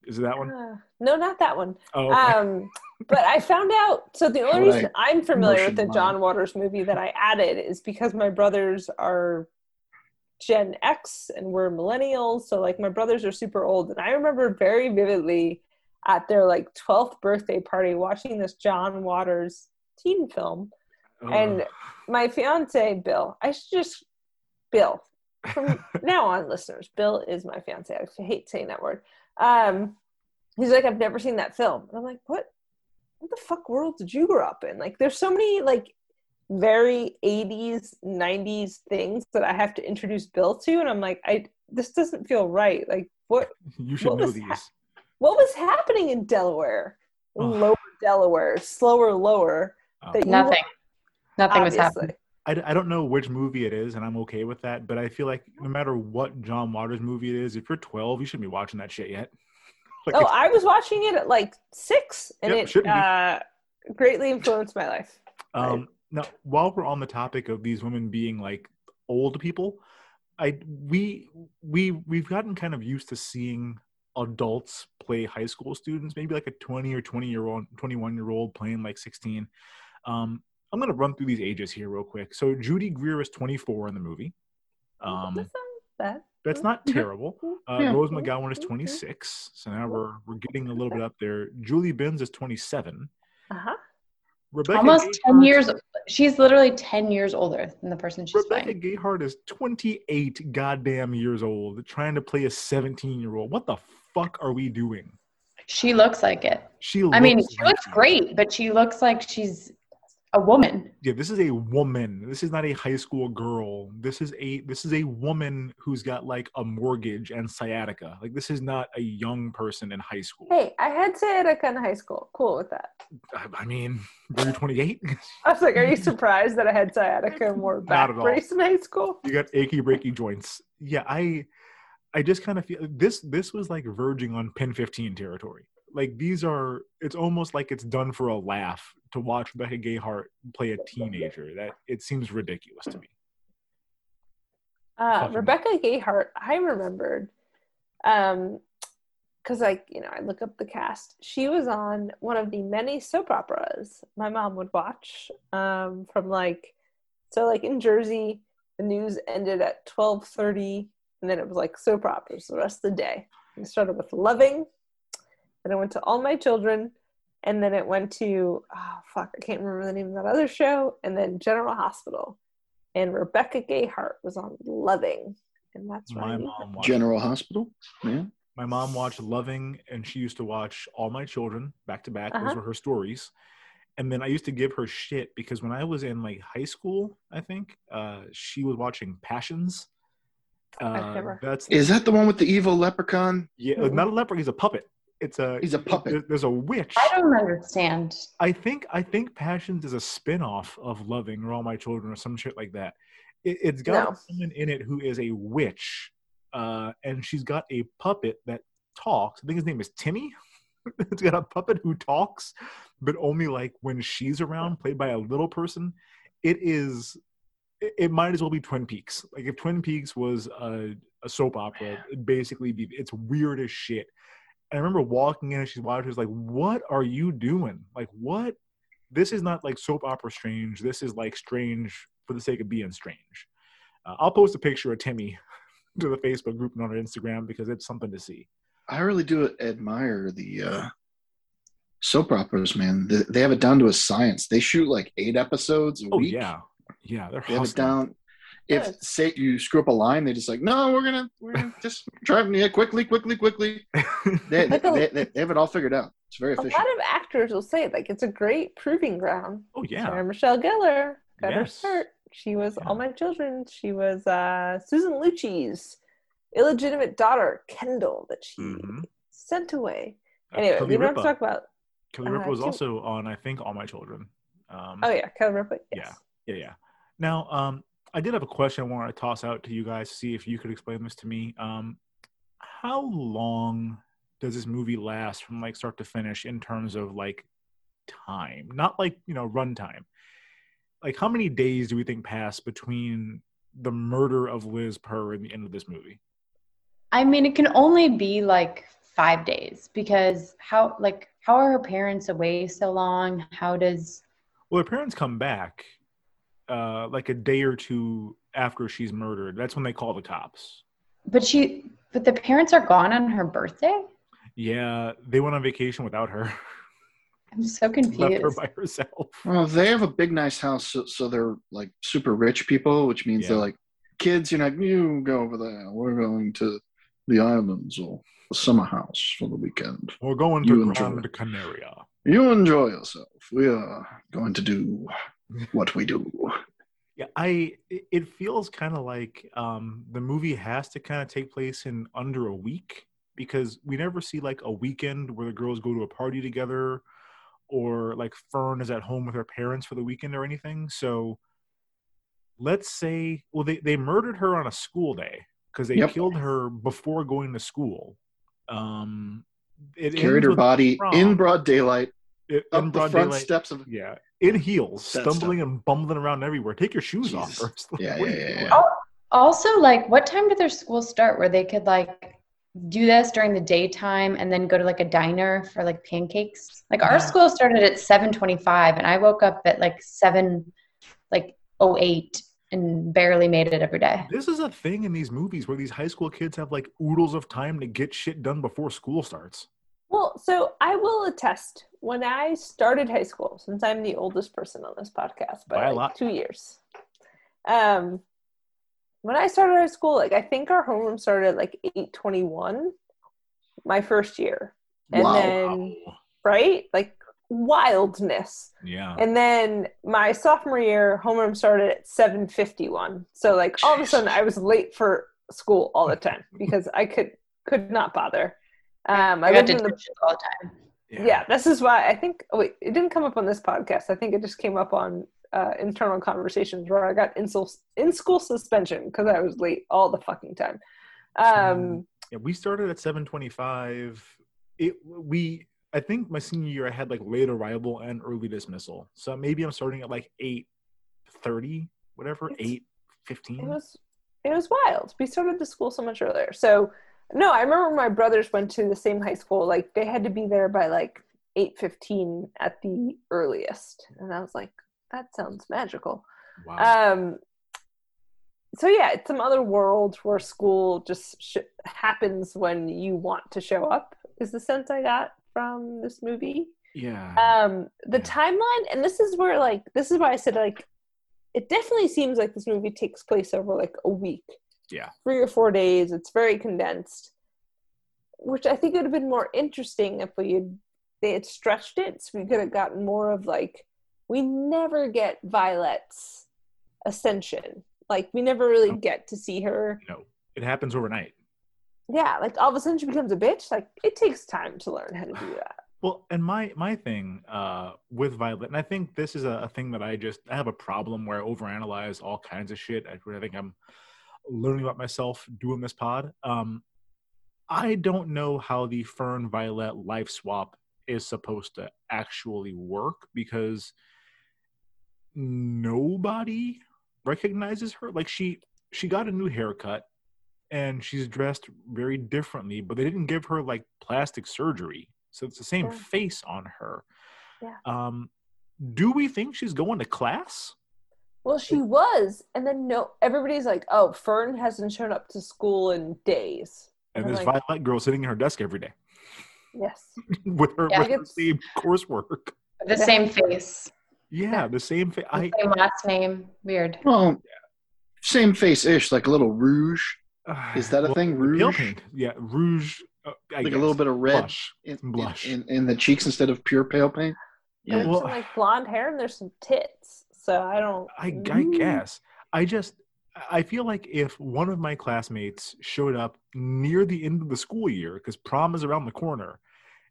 Is it that one? Uh, no, not that one. Oh, okay. Um, but I found out. So the only reason I'm familiar with the? John Waters movie that I added is because my brothers are Gen X and we're millennials. So like my brothers are super old, and I remember very vividly at their like 12th birthday party watching this John Waters teen film. and- My fiance Bill, I should just Bill from now on, listeners. Bill is my fiance. I hate saying that word. Um, he's like, I've never seen that film, and I'm like, what? What the fuck world did you grow up in? Like, there's so many like very 80s, 90s things that I have to introduce Bill to, and I'm like, I this doesn't feel right. Like, what [laughs] you should what know these. ha- what was happening in Delaware? Oh. Lower Delaware, slower, lower. Oh. that you nothing nothing was happening I, I don't know which movie it is, and I'm okay with that. But I feel like no matter what John Waters movie it is, if you're 12, you shouldn't be watching that shit yet. [laughs] Like, Oh, I was watching it at like six, and Yep, it uh, greatly influenced my life. Um, now, while we're on the topic of these women being like old people, I we we we've gotten kind of used to seeing adults play high school students, maybe like a 20 or 20 year old, 21 year old playing like 16. Um, I'm gonna run through these ages here real quick. So Judy Greer is 24 in the movie. Um, That's not that's not [laughs] terrible. Uh, Yeah. Rose McGowan is 26, so now we're we're getting a little bit up there. Julie Benz is 27. Uh huh. Rebecca almost 10 years she's literally 10 years older than the person she's Rebecca playing Gayheart is 28 goddamn years old, trying to play a 17 year old. What the fuck are we doing? she looks like it She. i mean looks she like looks it. great but she looks like she's a woman. Yeah, this is a woman. This is not a high school girl. This is a this is a woman who's got like a mortgage and sciatica. Like this is not a young person in high school. Hey, I had sciatica in high school. Cool with that. I, I mean, were you 28? [laughs] I was like, are you surprised that I had sciatica and wore back brace in high school? you got achy breaky joints. Yeah, I I just kind of feel this this was like verging on PEN15 territory. Like these are it's almost like it's done for a laugh to watch Rebecca Gayheart play a teenager. That it seems ridiculous to me. Uh, Rebecca Gayheart, I remembered, um, because like you know, I look up the cast. She was on one of the many soap operas my mom would watch. Um, from like, so like in Jersey, the news ended at twelve thirty, and then it was like soap operas the rest of the day. It started with Loving, then it went to All My Children, and then it went to oh fuck, I can't remember the name of that other show, and then General Hospital and Rebecca Gayheart was on Loving, and that's My right. mom watched General Hospital. Yeah. My mom watched Loving, and she used to watch All My Children back to back. Those Uh-huh. were her stories. And then I used to give her shit because when I was in like high school, I think uh, she was watching Passions. Uh, never- that's Is that the one with the evil leprechaun? yeah, Mhm. not a leprechaun. He's a puppet. It's a He's a puppet. there- There's a witch. I don't understand. I think I think Passions is a spin-off of Loving or All My Children or some shit like that. It, it's got No. someone in it who is a witch, uh, and she's got a puppet that talks. I think his name is Timmy. [laughs] it's got a puppet who talks, but only like when she's around, played by a little person. It is. It, it might as well be Twin Peaks. Like if Twin Peaks was a, a soap opera, it'd basically be. It's weird as shit. I remember walking in and she's watching. She's like, "What are you doing? Like, what? This is not like soap opera strange. This is like strange for the sake of being strange." Uh, I'll post a picture of Timmy [laughs] to the Facebook group and on our Instagram because it's something to see. I really do admire the uh, soap operas, man. They, they have it down to a science. They shoot like eight episodes a Oh week. yeah, yeah, they're They have it down. If Good. say you screw up a line, they just like, no, we're gonna we're gonna [laughs] just drive yeah, quickly, quickly, quickly. [laughs] They, they, they, they have it all figured out. It's very A lot of actors will say like it's a great proving ground. oh yeah, Sarah Michelle Gellar got her Yes. start. She was Yeah. All My Children. She was uh, Susan Lucci's illegitimate daughter, Kendall, that she Mhm. sent away. Uh, Anyway, Kelly we don't have to talk about. Kelly uh, Ripa was Kim- also on, I think, All My Children. Um, Oh yeah, Kelly Ripa. Yes. Yeah, yeah. Now, um, I did have a question I wanted to toss out to you guys to see if you could explain this to me. Um, how long does this movie last from like start to finish in terms of like time? Not like you know runtime. Like how many days do we think pass between the murder of Liz Purr and the end of this movie? I mean, it can only be like five days because how like how are her parents away so long? How does Well, her parents come back uh, like a day or two after she's murdered. That's when they call the cops. but she but the parents are gone on her birthday? Yeah, they went on vacation without her. [laughs] I'm so confused. [laughs] Left her confused. by herself. Well, they have a big, nice house, so, so they're like super rich people, which means Yeah. they're like kids. You're like, you go over there. We're going to the islands or the summer house for the weekend. We're going to enjoy Gran. Canaria. You enjoy yourself. We are going to do what we do. Yeah, I. it- feels kind of like um, the movie has to kind of take place in under a week because we never see like a weekend where the girls go to a party together, or like Fern is at home with her parents for the weekend or anything. So, let's say, well, they they murdered her on a school day because they Yep. killed her before going to school. Um, it Carried her body prom. in broad daylight it, up in the front daylight. steps of. Yeah, in heels, That's stumbling and bumbling around everywhere. Take your shoes off first. Like, [laughs] Yeah, yeah, yeah, yeah. Also, like what time did their school start where they could like do this during the daytime and then go to like a diner for like pancakes? Like our Yeah. school started at 7:25 and I woke up at like 7 like 08 and barely made it every day. This is a thing in these movies where these high school kids have like oodles of time to get shit done before school starts. Well, so I will attest. When I started high school, since I'm the oldest person on this podcast by By like lot. two years, um, when I started high school, like I think our homeroom started at like eight twenty one, my first year, and Wow. then right, like wildness. Yeah. And then my sophomore year, homeroom started at 7:51. So like all of a sudden I was late for school all the time [laughs] because I could could not bother. Um, I I got lived in the detention all the time. yeah. this is why I think. Oh wait, it didn't come up on this podcast. I think it just came up on uh, internal conversations where I got in school in school suspension because I was late all the fucking time. Um, Yeah, we started at 7:25. It we I think my senior year I had like late arrival and early dismissal. So maybe I'm starting at like 8:30, whatever, It's- 8:15. it was it was wild. We started the school so much earlier. So no, I remember my brothers went to the same high school. Like they had to be there by like eight fifteen at the earliest, and I was like, that sounds magical. Wow. Um, so yeah, it's some other world where school just sh- happens when you want to show up. Is the sense I got from this movie. yeah. Um, the Yeah. timeline, and this is where like this is why I said like it definitely seems like this movie takes place over like a week. Yeah. Three or four days. It's very condensed. Which I think would have been more interesting if we had they had stretched it so we could have gotten more of like we never get Violet's ascension. Like we never really No. get to see her. know, it happens overnight. Yeah, like all of a sudden she becomes a bitch. Like it takes time to learn how to do that. [sighs] Well, and my my thing uh, with Violet, and I think this is a, a thing that I just I have a problem where I overanalyze all kinds of shit. I, I think I'm learning about myself doing this pod. Um, I don't know how the Fern Violet life swap is supposed to actually work because nobody recognizes her. Like she she got a new haircut and she's dressed very differently, but they didn't give her like plastic surgery. So it's the same Yeah. face on her. Yeah. Um, do we think she's going to class? Well, she was, and then no, everybody's like, "Oh, Fern hasn't shown up to school in days." And I'm there's like, Violet girl sitting in her desk every day Yes, [laughs] with her, Yeah, with her same coursework. The same face, Yeah, the same face. the I same last name. Weird. Well, same face ish, like a little rouge, Is that a thing, Pale rouge? paint. Yeah, rouge. Uh, I like guess. a little bit of red blush. in, blush. in, in, in the cheeks instead of pure pale paint. Yeah. Well- some like blonde hair, and there's some tits. So I don't. I, I Mm. guess. I just I feel like if one of my classmates showed up near the end of the school year, because prom is around the corner,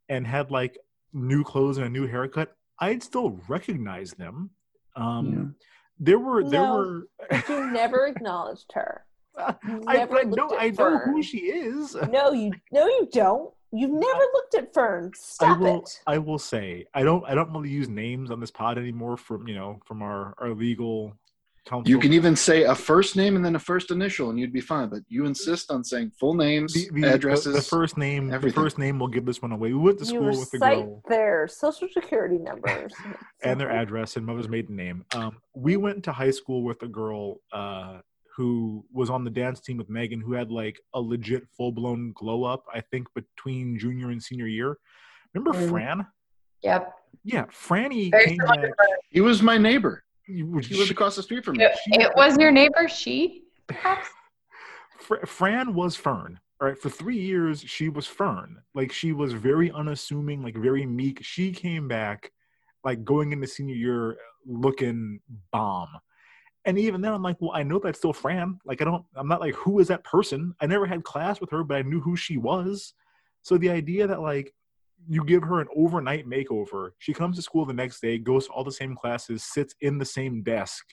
and had like new clothes and a new haircut, I'd still recognize them. Um, There were there No. were. But you never acknowledged her. [laughs] I, never I looked know at I know Fern. who she is. No, you. No, you don't. You've never looked at Fern. I Stop will. it. I will say I don't. I don't want to use names on this pod anymore. From you know from our our legal counsel. You can even say a first name and then a first initial, and you'd be fine. But you insist on saying full names, the, the, addresses. The, the first name. everything. The first name will give this one away. We went to You school with the girl their social security numbers [laughs] and their address and mother's maiden name. Um, we went to high school with a girl uh, who was on the dance team with Megan, who had like a legit full blown glow up. I think between junior and senior year. Remember Mm. Fran? Yep. Yeah, Franny Very came back. he was my neighbor. you- He lived across the street from me. It, it was your neighbor, she, perhaps? [laughs] Fran was Fern. All right, for three years she was Fern. Like she was very unassuming, like very meek. She came back, like going into senior year, looking bomb. And even then, I'm like, well, I know that's still Fran. Like I don't, I'm not like, who is that person? I never had class with her, but I knew who she was. So the idea that like you give her an overnight makeover, she comes to school the next day, goes to all the same classes, sits in the same desk,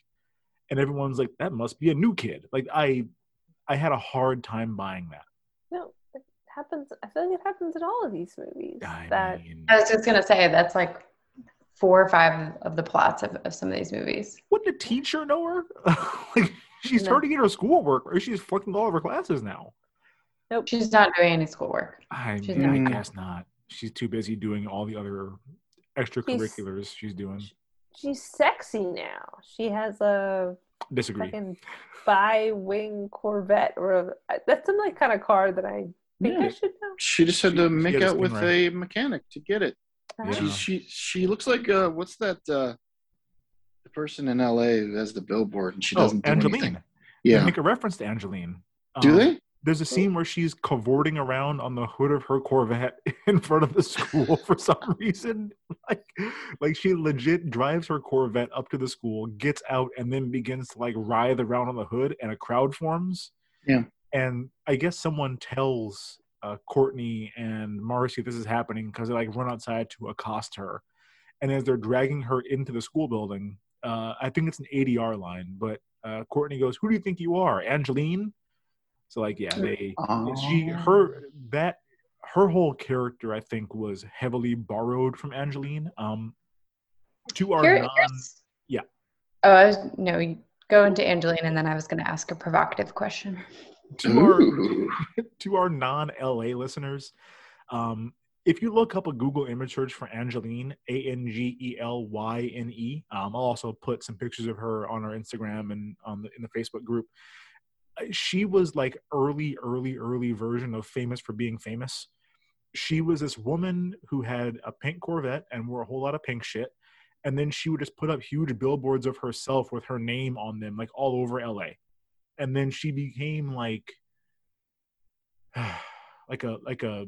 and everyone's like, that must be a new kid. Like I, I had a hard time buying that. No, it happens. I feel like it happens in all of these movies. I that mean, I was just going to say that's like four or five of the plots of, of some of these movies. wouldn't a teacher know her? [laughs] like she's No. turning in her schoolwork, or she's flunking all of her classes now. Nope, she's not doing any schoolwork. I, She's I not. guess not. She's too busy doing all the other extracurriculars she's doing. she's sexy now. She has a Disagree. fucking bi-wing Corvette or a, that's some like kind of car that I think Yeah. I should know. She just had She- to make out with stingray. a mechanic to get it. Yeah. She she she looks like uh what's that uh the person in LA who has the billboard and she Oh, doesn't do Angelyne. anything. They Yeah. make a reference to Angelyne. Do Um, they? There's a scene where she's cavorting around on the hood of her Corvette [laughs] in front of the school for some [laughs] reason. Like like she legit drives her Corvette up to the school, gets out, and then begins to like writhe around on the hood, and a crowd forms. Yeah. And I guess someone tells uh, Courtney and Marcy this is happening because they like run outside to accost her. And as they're dragging her into the school building, uh, I think it's an ADR line, but uh, Courtney goes, "Who do you think you are, Angelyne?" So like, yeah, they she her that her whole character I think was heavily borrowed from Angelyne. Um, to our Here- non, yeah. Oh, I was, no, you go into Angelyne, and then I was going to ask a provocative question. To our [laughs] to our non LA listeners, um, if you look up a Google image search for Angelyne, A N G E L Y N E, um, I'll also put some pictures of her on our Instagram and on the, in the Facebook group. She was like early, early, early version of famous for being famous. She was this woman who had a pink Corvette and wore a whole lot of pink shit. And then she would just put up huge billboards of herself with her name on them, like all over LA and then she became like [sighs] like a like a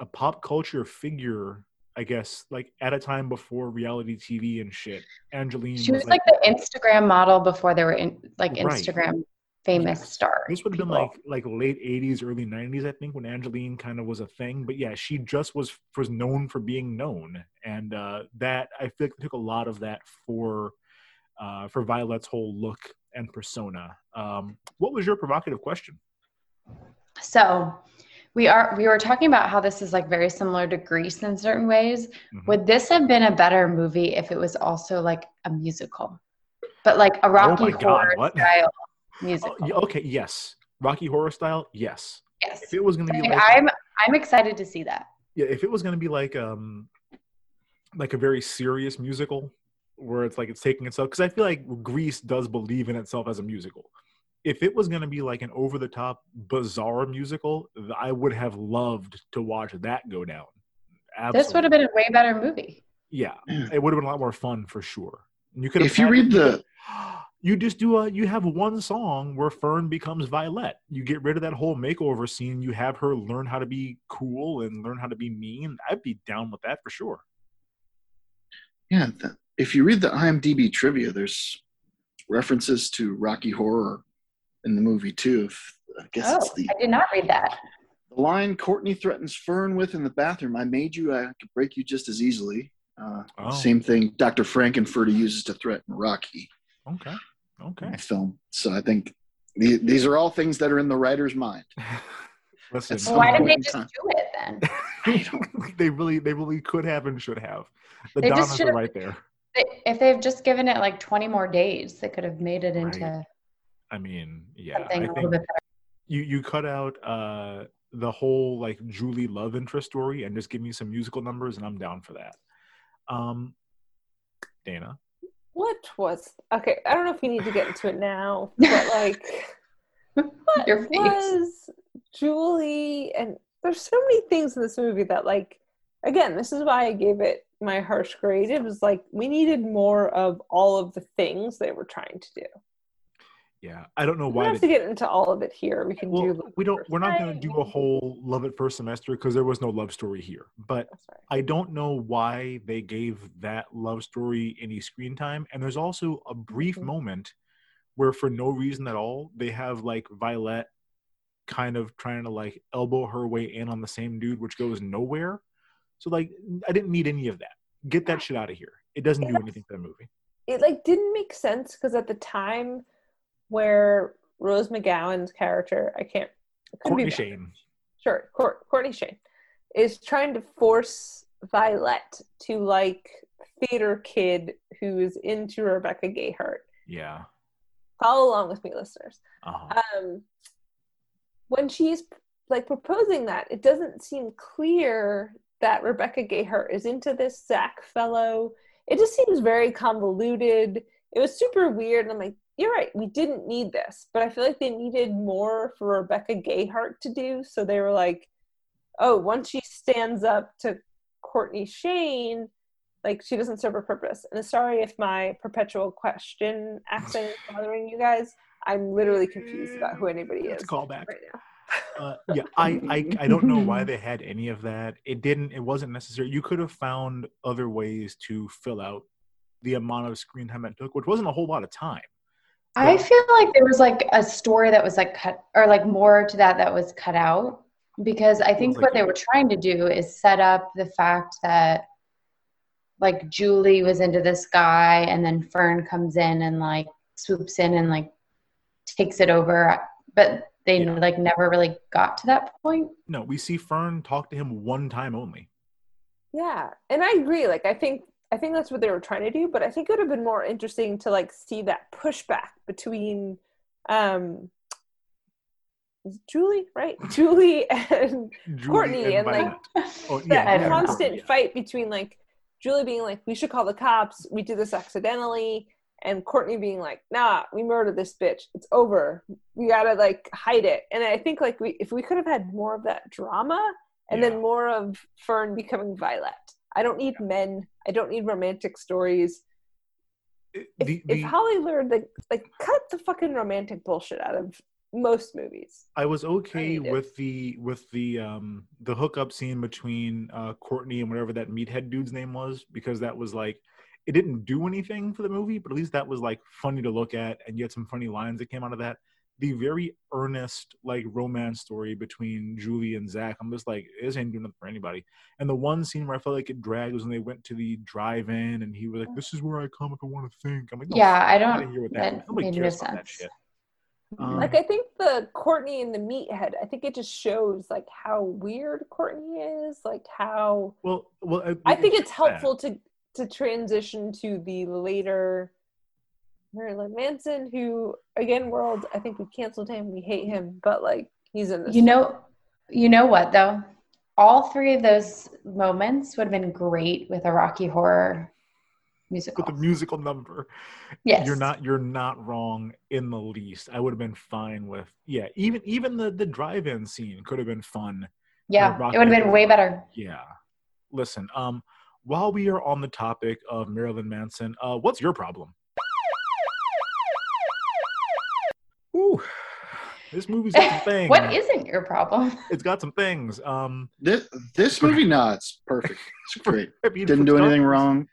a pop culture figure i guess like at a time before reality tv and shit angelyne She was like the Instagram model before there were in, like Right. Instagram famous stars. this would have been like like late 80s early 90s i think when angelyne kind of was a thing but yeah she just was was known for being known and uh that i feel like took a lot of that for uh for violet's whole look and persona um what was your provocative question So we are we were talking about how this is like very similar to Grease in certain ways. Mhm. Would this have been a better movie if it was also like a musical? But like a Rocky Oh God, Horror what? style [laughs] Oh, musical. yeah, okay yes rocky horror style yes yes. if it was going to be Like, like I'm I'm excited to see that. yeah if it was going to be like um like a very serious musical where it's like it's taking itself because i feel like Grease does believe in itself as a musical. If it was going to be like an over the top bizarre musical i would have loved to watch that go down. Absolutely. This would have been a way better movie. yeah. [clears throat] It would have been a lot more fun for sure. You could If you read the [gasps] you just do a you have one song where fern becomes violet. You get rid of that whole makeover scene. You have her learn how to be cool and learn how to be mean. I'd be down with that for sure. Yeah, the, if you read the IMDb trivia, there's references to Rocky Horror in the movie too. If, I guess Oh, it's the, I did not read that. the line Courtney threatens Fern with in the bathroom. I made you. I could break you just as easily. Uh, Oh. Same thing Dr. Frank-N-Furter uses to threaten Rocky okay okay film. So I think the, these are all things that are in the writer's mind. [laughs] listen Well, why did they just time. do it then? [laughs] they really they really could have and should have the They just donnas are should've- right there They- If they've just given it like 20 more days, they could have made it into Right. i mean yeah something i a little think bit better. you you cut out uh the whole like julie love interest story and just give me some musical numbers and i'm down for that um dana What was okay? I don't know if we need to get into it now, [laughs] but like, what Your face. was Julie? And there's so many things in this movie that, like, again, this is why I gave it my harsh grade. It was like we needed more of all of the things they were trying to do. yeah i don't know We why don't have to get into all of it here. We can well, do we don't we're not going to do a whole love at first semester because there was no love story here but right. I don't know why they gave that love story any screen time. And there's also a brief Mhm. moment where, for no reason at all, they have like Violet kind of trying to like elbow her way in on the same dude, which goes nowhere. So, like, I didn't need any of that. Get that shit out of here. It doesn't do anything for the movie. it like didn't make sense because at the time where Rose McGowan's character, I can't it could be Courtney. Shayne. sure, Court, Courtney Shayne is trying to force Violet to like theater kid who is into Rebecca Gayheart. Yeah. Follow along with me, listeners. Uh-huh. Um, when she's like proposing that, it doesn't seem clear that Rebecca Gayheart is into this Zach fellow. It just seems very convoluted. It was super weird. And I'm like, you're right, we didn't need this. But I feel like they needed more for Rebecca Gayheart to do. So they were like, oh, once she stands up to Courtney Shayne, like she doesn't serve a purpose. And sorry if my perpetual question accent is bothering you guys. I'm literally confused about who anybody is a callback. right now. Uh, yeah, I, I I don't know why they had any of that. It didn't. It wasn't necessary. You could have found other ways to fill out the amount of screen time it took, which wasn't a whole lot of time. I feel like there was like a story that was like cut or like more to that that was cut out because I think like what they were trying to do is set up the fact that like Julie was into this guy and then Fern comes in and like swoops in and like takes it over but they Yeah. like never really got to that point. No, we see Fern talk to him one time only. Yeah, and I agree. Like, I think I think that's what they were trying to do, but I think it would have been more interesting to like see that pushback between um Julie, right? [laughs] Julie and Julie Courtney and, like, Violet. oh, that I don't constant yeah. fight between like Julie being like, "We should call the cops. We did this accidentally," and Courtney being like, "Nah, we murdered this bitch. It's over. We gotta like hide it." And I think like we if we could have had more of that drama and Yeah. then more of Fern becoming Violet. I don't need men. I don't need romantic stories. It- If, the- if Holly learned like like cut the fucking romantic bullshit out of most movies. I was okay it. with the with the um the hookup scene between uh Courtney and whatever that meathead dude's name was because that was like it didn't do anything for the movie, but at least that was like funny to look at and you had some funny lines that came out of that. The very earnest like romance story between Julie and Zach, I'm just like this ain't doing nothing for anybody. And the one scene where I felt like it dragged was when they went to the drive-in and he was like, "This is where I come if I want to think." I'm like, no, Yeah, I don't- here with that Nobody made no cares about that sense. shit. Um, like I think the Courtney and the meathead, I think it just shows like how weird Courtney is, like how well, well, I think it's that. helpful to to transition to the later Marilyn Manson, who again, world, I think we canceled him, we hate him, but like he's in this. You know you know what though? All three of those moments would have been great with a Rocky Horror musical. with a musical number. Yes. You're not you're not wrong in the least. I would have been fine with yeah, even even the the drive-in scene could have been fun. Yeah, it would have been way better. Yeah. Listen, um while we are on the topic of Marilyn Manson, uh what's your problem? Ooh. This movie's got some [laughs] things. what isn't your problem? It's got some things. Um This this movie, no, it's perfect. [laughs] It's great. Didn't for do anything wrong.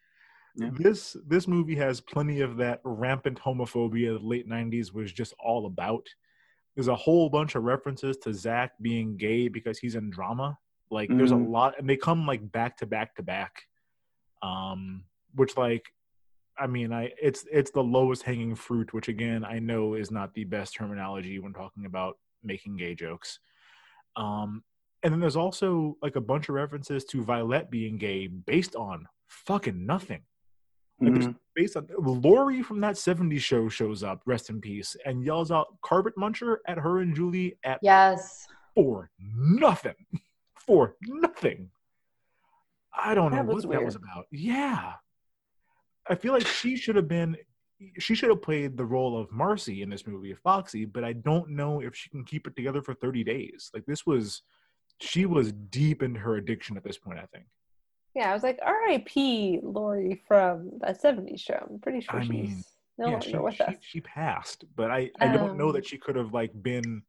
Yeah. This this movie has plenty of that rampant homophobia the late '90s was just all about. There's a whole bunch of references to Zach being gay because he's in drama. Like there's a Mhm. lot, and they come like back to back to back. Um, which like, I mean, I it's it's the lowest hanging fruit, which again I know is not the best terminology when talking about making gay jokes. Um, and then there's also like a bunch of references to Violet being gay based on fucking nothing. Like Mhm. there's based on Laurie from that 70s show shows up, rest in peace, and yells out carpet muncher at her and Julie at Yes. for nothing. [laughs] For nothing. I don't know what was that was about. Yeah. I feel like she should have been she should have played the role of Marcy in this movie of Foxy, but I don't know if she can keep it together for 30 days. Like this was she was deep into her addiction at this point, I think. Yeah, I was like, R.I.P. Laurie from that '70s show. I'm pretty sure I she's mean, no yeah, longer she, with she, us. she passed, but I, I don't know Um, that she could have like been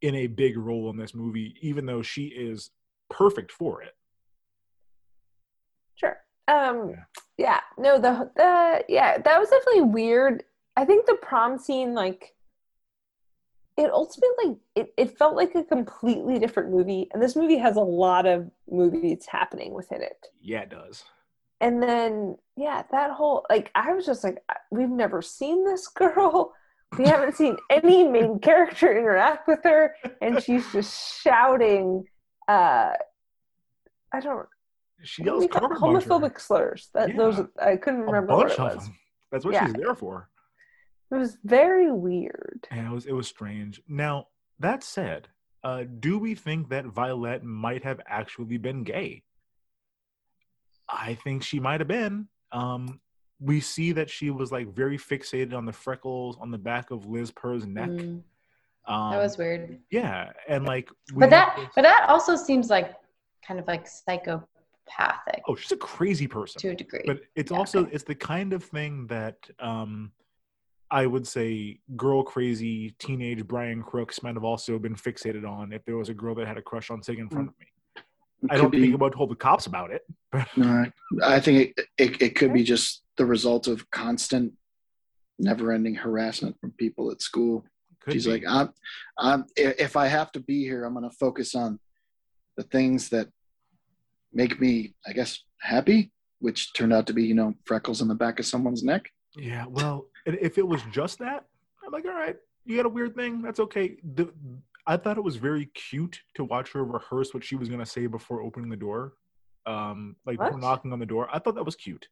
in a big role in this movie, even though she is perfect for it. Sure. Um, Yeah. yeah. No, the the yeah, that was definitely weird. I think the prom scene, like, it ultimately it, it felt like a completely different movie, and this movie has a lot of movies happening within it. Yeah, it does. And then yeah, that whole like I was just like, we've never seen this girl. We haven't seen any main [laughs] character interact with her, and she's just shouting. uh I don't She what yells we call it? carpet homophobic slurs. That Yeah. those I couldn't a remember what bunch it of was. them. That's what Yeah. she's there for. It was very weird. And it was it was strange. Now that said, uh, do we think that Violet might have actually been gay? I think she might have been. Um, we see that she was like very fixated on the freckles on the back of Liz Purr's neck. Mm, Um, that was weird. yeah, and like, we But that this- but that also seems like kind of like psychopathic oh, she's a crazy person. to a degree. but it's Yeah, also okay. it's the kind of thing that um I would say girl crazy teenage Brian Crooks might have also been fixated on if there was a girl that had a crush on Sig in front of me. It I don't be- think about told the cops about it. No, I think it, it, it could be just the result of constant, never-ending harassment from people at school. could She's be. like, I'm, I'm. If I have to be here, I'm going to focus on the things that make me, I guess, happy. Which turned out to be, you know, freckles in the back of someone's neck. Yeah, well, i- if it was just that, I'm like, all right, you got a weird thing. That's okay. The, I thought it was very cute to watch her rehearse what she was gonna say before opening the door, um, like before knocking on the door. I thought that was cute.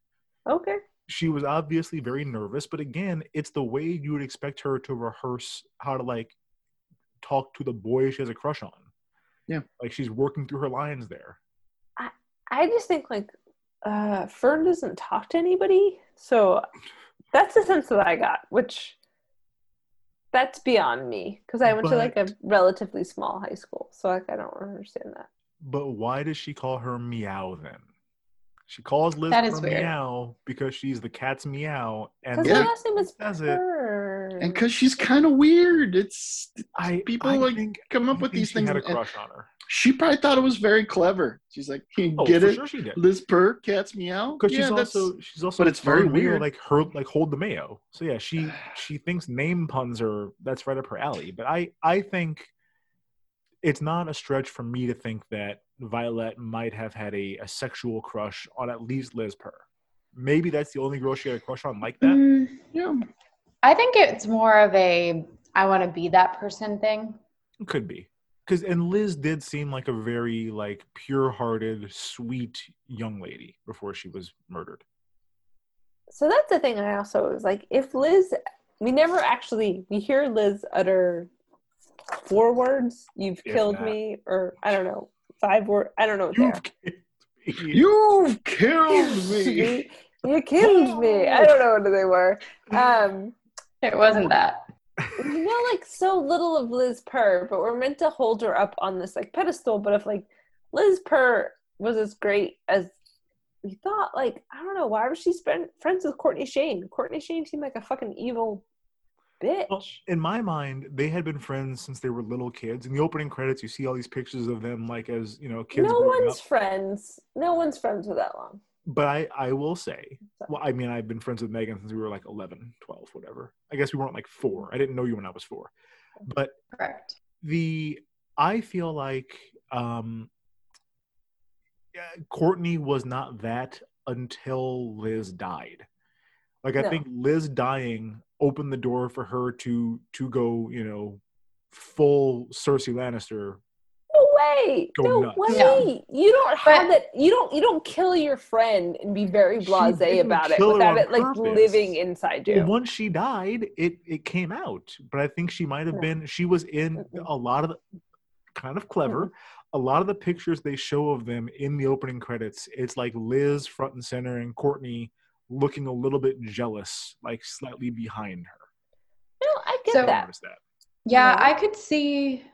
Okay. She was obviously very nervous, but again, it's the way you would expect her to rehearse how to like talk to the boy she has a crush on. Yeah. like she's working through her lines there. I just think like uh Fern doesn't talk to anybody. So that's the sense that I got, which that's beyond me because I went to like a relatively small high school. So like I don't understand that. But why does she call her meow then? She calls Liz That is her weird. meow because she's the cat's meow, and Because Yeah. last name is Does it? Fern. And because she's kind of weird, it's I people I like think, come up I with think these she things. Had a and- crush on her. She probably thought it was very clever. She's like, can "You Oh, get for it, sure she did. Liz Purr, cats meow." Because Yeah, she's that's- also she's also but it's very Fern weird. Like her like hold the mayo. So yeah, she [sighs] she thinks name puns are that's right up her alley. But I I think it's not a stretch for me to think that Violet might have had a, a sexual crush on at least Liz Purr. Maybe that's the only girl she had a crush on like that. Mm, yeah. I think it's more of a I want to be that person thing. Could be. Cause and Liz did seem like a very like pure hearted, sweet young lady before she was murdered. so that's the thing I also was like, if Liz, we never actually we hear Liz utter four words, "You've If killed that. me," or I don't know, five word. I don't know what they You've are. killed me. You've killed [laughs] me. you killed me. I don't know what they were. [laughs] Um, It wasn't that. We know like so little of Liz Purr, but we're meant to hold her up on this like pedestal. But if like Liz Purr was as great as we thought, like I don't know, why was she spend friends with Courtney Shayne? Courtney Shayne seemed like a fucking evil bitch. Well, in my mind, they had been friends since they were little kids. In the opening credits, you see all these pictures of them, like as you know, kids. no one's up. friends. No one's friends with that long. But I, I will say, well, I mean, I've been friends with Megan since we were like 11, 12, whatever. I guess we weren't like four. I didn't know you when I was four. But Correct. the, I feel like um, yeah, Courtney was not that until Liz died. Like I No. think Liz dying opened the door for her to to go, you know, full Cersei Lannister. No way. No nuts. way. Yeah. You don't have But- that. You don't. You don't kill your friend and be very blasé about it without it like purpose. living inside you. Well, once she died, it it came out. But I think she might have No. been. She was in Mm-mm. a lot of the kind of clever. Mm-hmm. A lot of the pictures they show of them in the opening credits, it's like Liz front and center and Courtney looking a little bit jealous, like slightly behind her. no, I get So- that. that. Yeah, Yeah. I could see.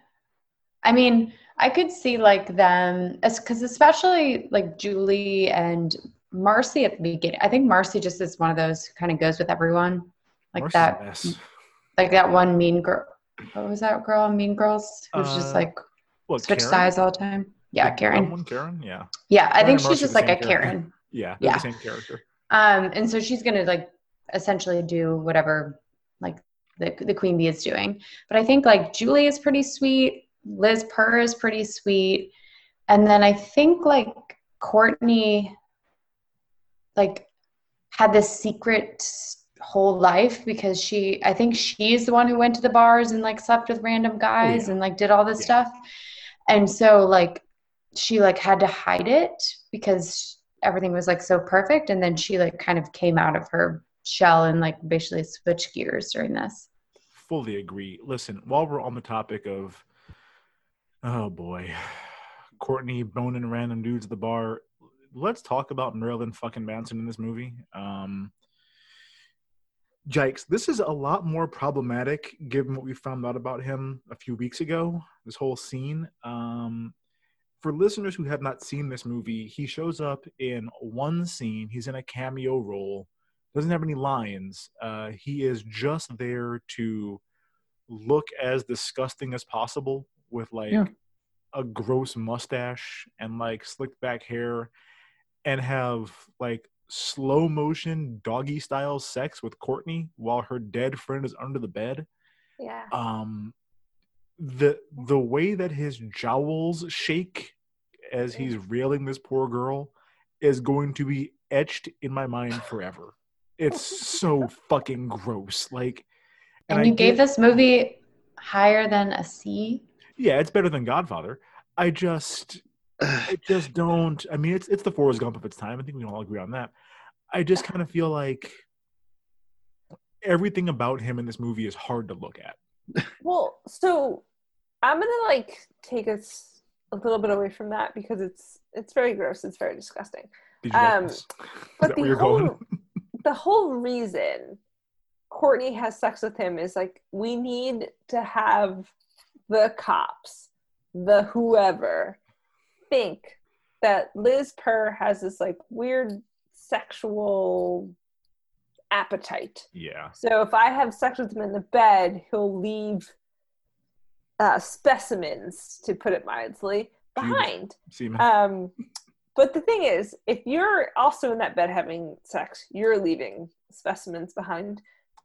I mean, I could see like them, because especially like Julie and Marcy at the beginning. I think Marcy just is one of those who kind of goes with everyone, like Marcy's that, like that one mean girl. What was that girl Mean Girls who's was just Uh, like What, switch Karen? sides all the time? Yeah, The Karen. one, Karen. Yeah, Yeah, I Karen think she's just like a character. Karen. yeah, Yeah. the same character. Um, and so she's gonna like essentially do whatever like the the queen bee is doing. But I think like Julie is pretty sweet, Liz Purr is pretty sweet, and then I think like Courtney like had this secret whole life because she I think she's the one who went to the bars and like slept with random oh, guys yeah. and like did all this Yeah. stuff. And so like she like had to hide it because everything was like so perfect and then she like kind of came out of her shell and like basically switched gears during this. Fully agree. Listen, while we're on the topic of, oh boy, Courtney boning random dudes at the bar, let's talk about Marilyn fucking Manson in this movie. Um, Jikes, this is a lot more problematic given what we found out about him a few weeks ago. This whole scene. Um, for listeners who have not seen this movie, he shows up in one scene. He's in a cameo role doesn't have any lines. Uh, he is just there to look as disgusting as possible with like Yeah. a gross mustache and like slicked back hair and have like slow motion doggy style sex with Courtney while her dead friend is under the bed. Yeah. Um the the way that his jowls shake as he's railing this poor girl is going to be etched in my mind forever. It's so [laughs] fucking gross. Like And I you gave get- this movie higher than a C. yeah, it's better than Godfather. I just I [sighs] just don't. I mean, it's it's the Forrest Gump of its time. I think we can all agree on that. I just kind of feel like everything about him in this movie is hard to look at. Well, so I'm gonna like take us a little bit away from that because it's it's very gross. It's very disgusting. Did you Um. Is But that the where you're whole going? the whole reason Courtney has sex with him is like we need to have the cops, the whoever, think that Liz Purr has this like weird sexual appetite. Yeah. So if I have sex with him in the bed, he'll leave uh, specimens, to put it mildly, behind. Um, but the thing is, if you're also in that bed having sex, you're leaving specimens behind.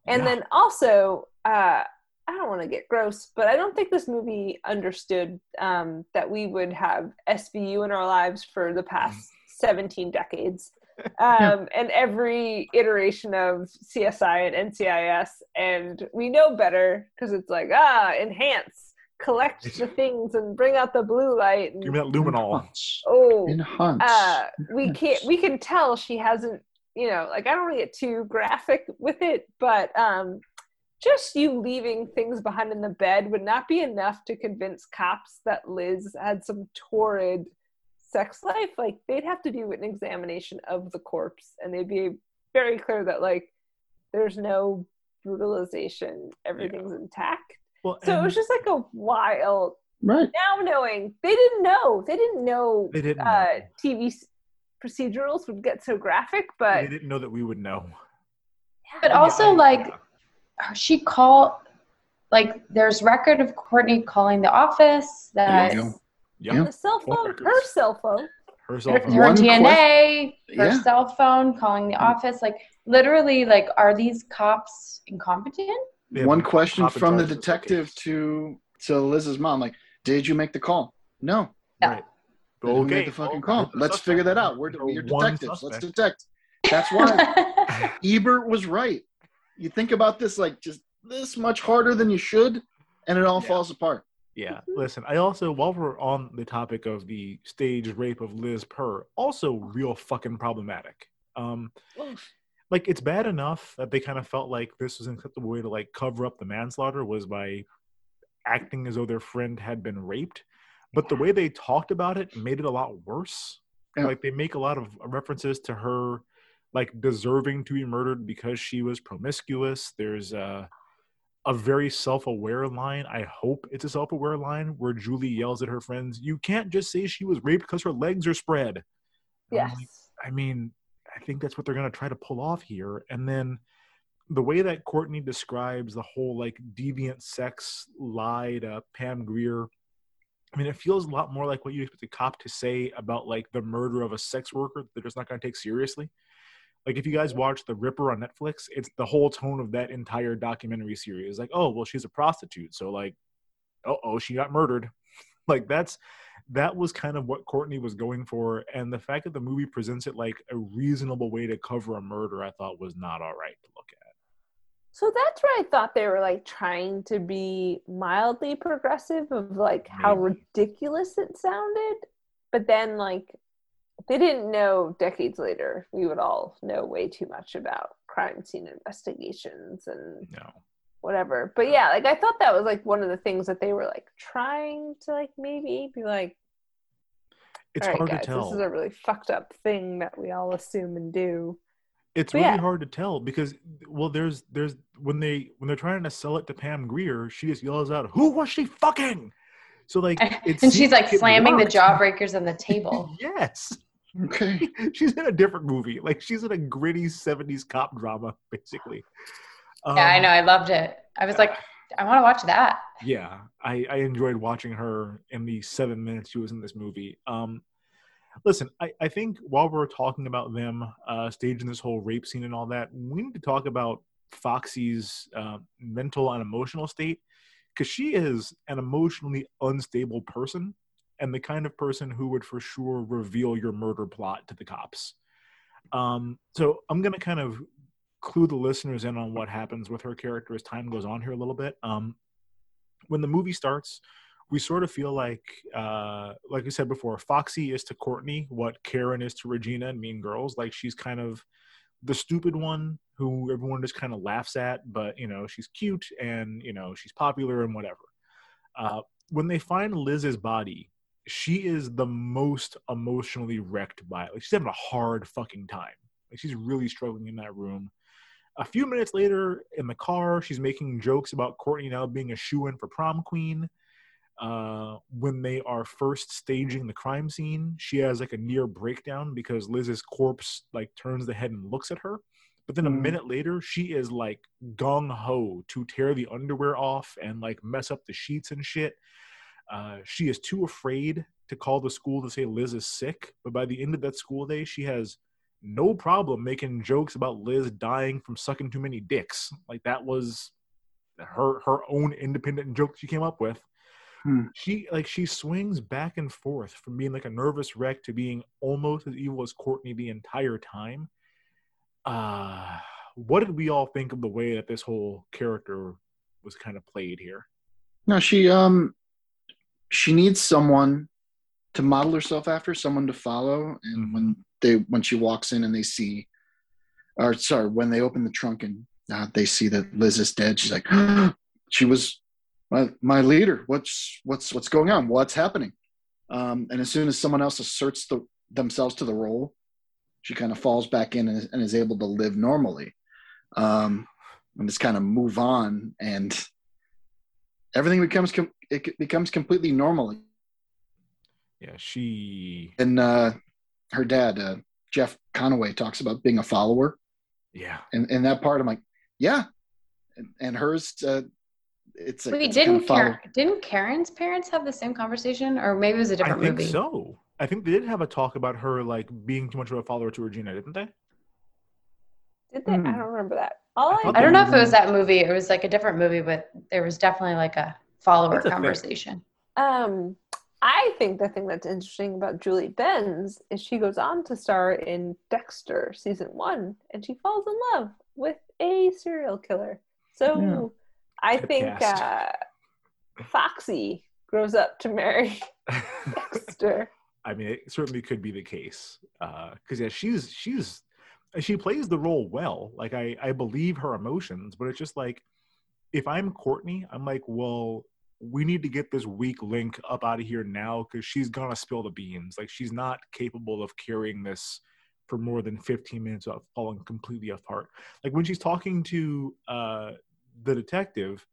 And Yeah. then also, uh, I don't want to get gross, but I don't think this movie understood um, that we would have SVU in our lives for the past [laughs] 17 decades. [laughs] Um, and every iteration of CSI and NCIS, and we know better because it's like, ah, enhance, collect [laughs] the things, and bring out the blue light. And, Give me that luminol. Hunts. oh, In hunts. uh, we can't we can tell she hasn't you know like i don't want to get too graphic with it but um just you leaving things behind in the bed would not be enough to convince cops that liz had some torrid sex life like they'd have to do an examination of the corpse and they'd be very clear that like there's no brutalization everything's intact Well, so it was just like a wild right. now knowing they didn't know they didn't know they didn't. uh, know. TV s- procedurals would get so graphic, but they didn't know that we would know. But Yeah, also, I- like, she called, like, there's record of Courtney calling the office There that you go. Yeah. the cell phone, her cell phone, Her her, cell phone. her One DNA, her Yeah. cell phone, calling the mm. office. Like, literally, like, are these cops incompetent? They have One question from the detective case. to to Liz's mom, like, did you make the call? No. Yeah. Right. Then Okay. made the fucking well, call. the Let's suspect. figure that out. We're, we're one detectives. Let's detect. That's why [laughs] Ebert was right. You think about this like just this much harder than you should, and it all Yeah. falls apart. Yeah, listen. I also, while we're on the topic of the stage rape of Liz Purr, also real fucking problematic. Um, like it's bad enough that they kind of felt like this was an acceptable way to like cover up the manslaughter was by acting as though their friend had been raped, but the way they talked about it made it a lot worse. Yeah. Like they make a lot of references to her like deserving to be murdered because she was promiscuous. There's uh a very self-aware line. I hope it's a self-aware line where Julie yells at her friends, "You can't just say she was raped because her legs are spread." Yes, like, I mean, I think that's what they're gonna try to pull off here. And then the way that Courtney describes the whole like deviant sex lie to Pam Grier, I mean, it feels a lot more like what you expect a cop to say about like the murder of a sex worker that they're just not gonna take seriously. Like if you guys watch The Ripper on Netflix, it's the whole tone of that entire documentary series. Like, oh well, she's a prostitute, so like, oh oh, she got murdered. [laughs] like that's that was kind of what Courtney was going for, and the fact that the movie presents it like a reasonable way to cover a murder, I thought was not all right to look at. so that's where I thought they were like trying to be mildly progressive of like how Maybe. ridiculous it sounded, but then like they didn't know decades later we would all know way too much about crime scene investigations and No, whatever. But yeah, like I thought that was like one of the things that they were like trying to like maybe be like, it's all right, hard guys, to tell. this is a really fucked up thing that we all assume and do. it's But really yeah. hard to tell because well there's there's when they when they're trying to sell it to pam grier she just yells out who was she fucking so like [laughs] it and she's seems like it slamming the worked. jawbreakers on the table. [laughs] yes Okay. [laughs] she's in a different movie. Like she's in a gritty '70s cop drama, basically. yeah, I Um, know. I loved it. I was like, I want to watch that. yeah I, I enjoyed watching her in the seven minutes she was in this movie um listen i, I think while we're talking about them uh staging this whole rape scene and all that we need to talk about foxy's uh, mental and emotional state because she is an emotionally unstable person and the kind of person who would for sure reveal your murder plot to the cops um so i'm gonna kind of clue the listeners in on what happens with her character as time goes on here a little bit um when the movie starts, we sort of feel like, uh, like I said before, Foxy is to Courtney what Karen is to Regina and Mean Girls. Like she's kind of the stupid one who everyone just kind of laughs at, but you know she's cute and you know she's popular and whatever. Uh, when they find Liz's body, she is the most emotionally wrecked by it. Like she's having a hard fucking time. Like she's really struggling in that room. A few minutes later, in the car, she's making jokes about Courtney now being a shoe in for prom queen. Uh, when they are first staging the crime scene, she has like a near breakdown because Liz's corpse like turns the head and looks at her. But then a Mm. minute later, she is like gung ho to tear the underwear off and like mess up the sheets and shit. Uh, she is too afraid to call the school to say Liz is sick. But by the end of that school day, she has no problem making jokes about Liz dying from sucking too many dicks. Like that was her her own independent joke she came up with. Hmm. She like she swings back and forth from being like a nervous wreck to being almost as evil as Courtney the entire time. Uh what did we all think of the way that this whole character was kind of played here? No, she um she needs someone to model herself after, someone to follow. And Mhm. when they when she walks in and they see or sorry, when they open the trunk and uh, they see that Liz is dead, she's like, [gasps] she was my my leader. What's what's what's going on? What's happening? Um, and as soon as someone else asserts the, themselves to the role, she kind of falls back in and, is- and is able to live normally, um, and just kind of move on, and everything becomes com- it becomes completely normal. Yeah, she And uh, her dad, uh, Jeff Conaway, talks about being a follower, yeah. and and that part, I'm like, yeah, and, and hers, uh, it's a, Wait, it's a kind didn't of follow- Karen, didn't Karen's parents have the same conversation, or maybe it was a different I think movie? so. I think they did have a talk about her like being too much of a follower to Regina, didn't they? Did they? I Hmm. don't remember that. All I I, I don't know if it was that movie. It was like a different movie, but there was definitely like a follower a thing. conversation. Um, I think the thing that's interesting about Julie Benz is she goes on to star in Dexter season one, and she falls in love with a serial killer. So Yeah. I think uh, Foxy grows up to marry [laughs] Dexter. I mean, it certainly could be the case. Because yeah, she's she's she plays the role well. Like I I believe her emotions, but it's just like if I'm Courtney, I'm like, well, we need to get this weak link up out of here now because she's gonna spill the beans. Like she's not capable of carrying this for more than 15 minutes without falling completely apart. Like when she's talking to uh the detective,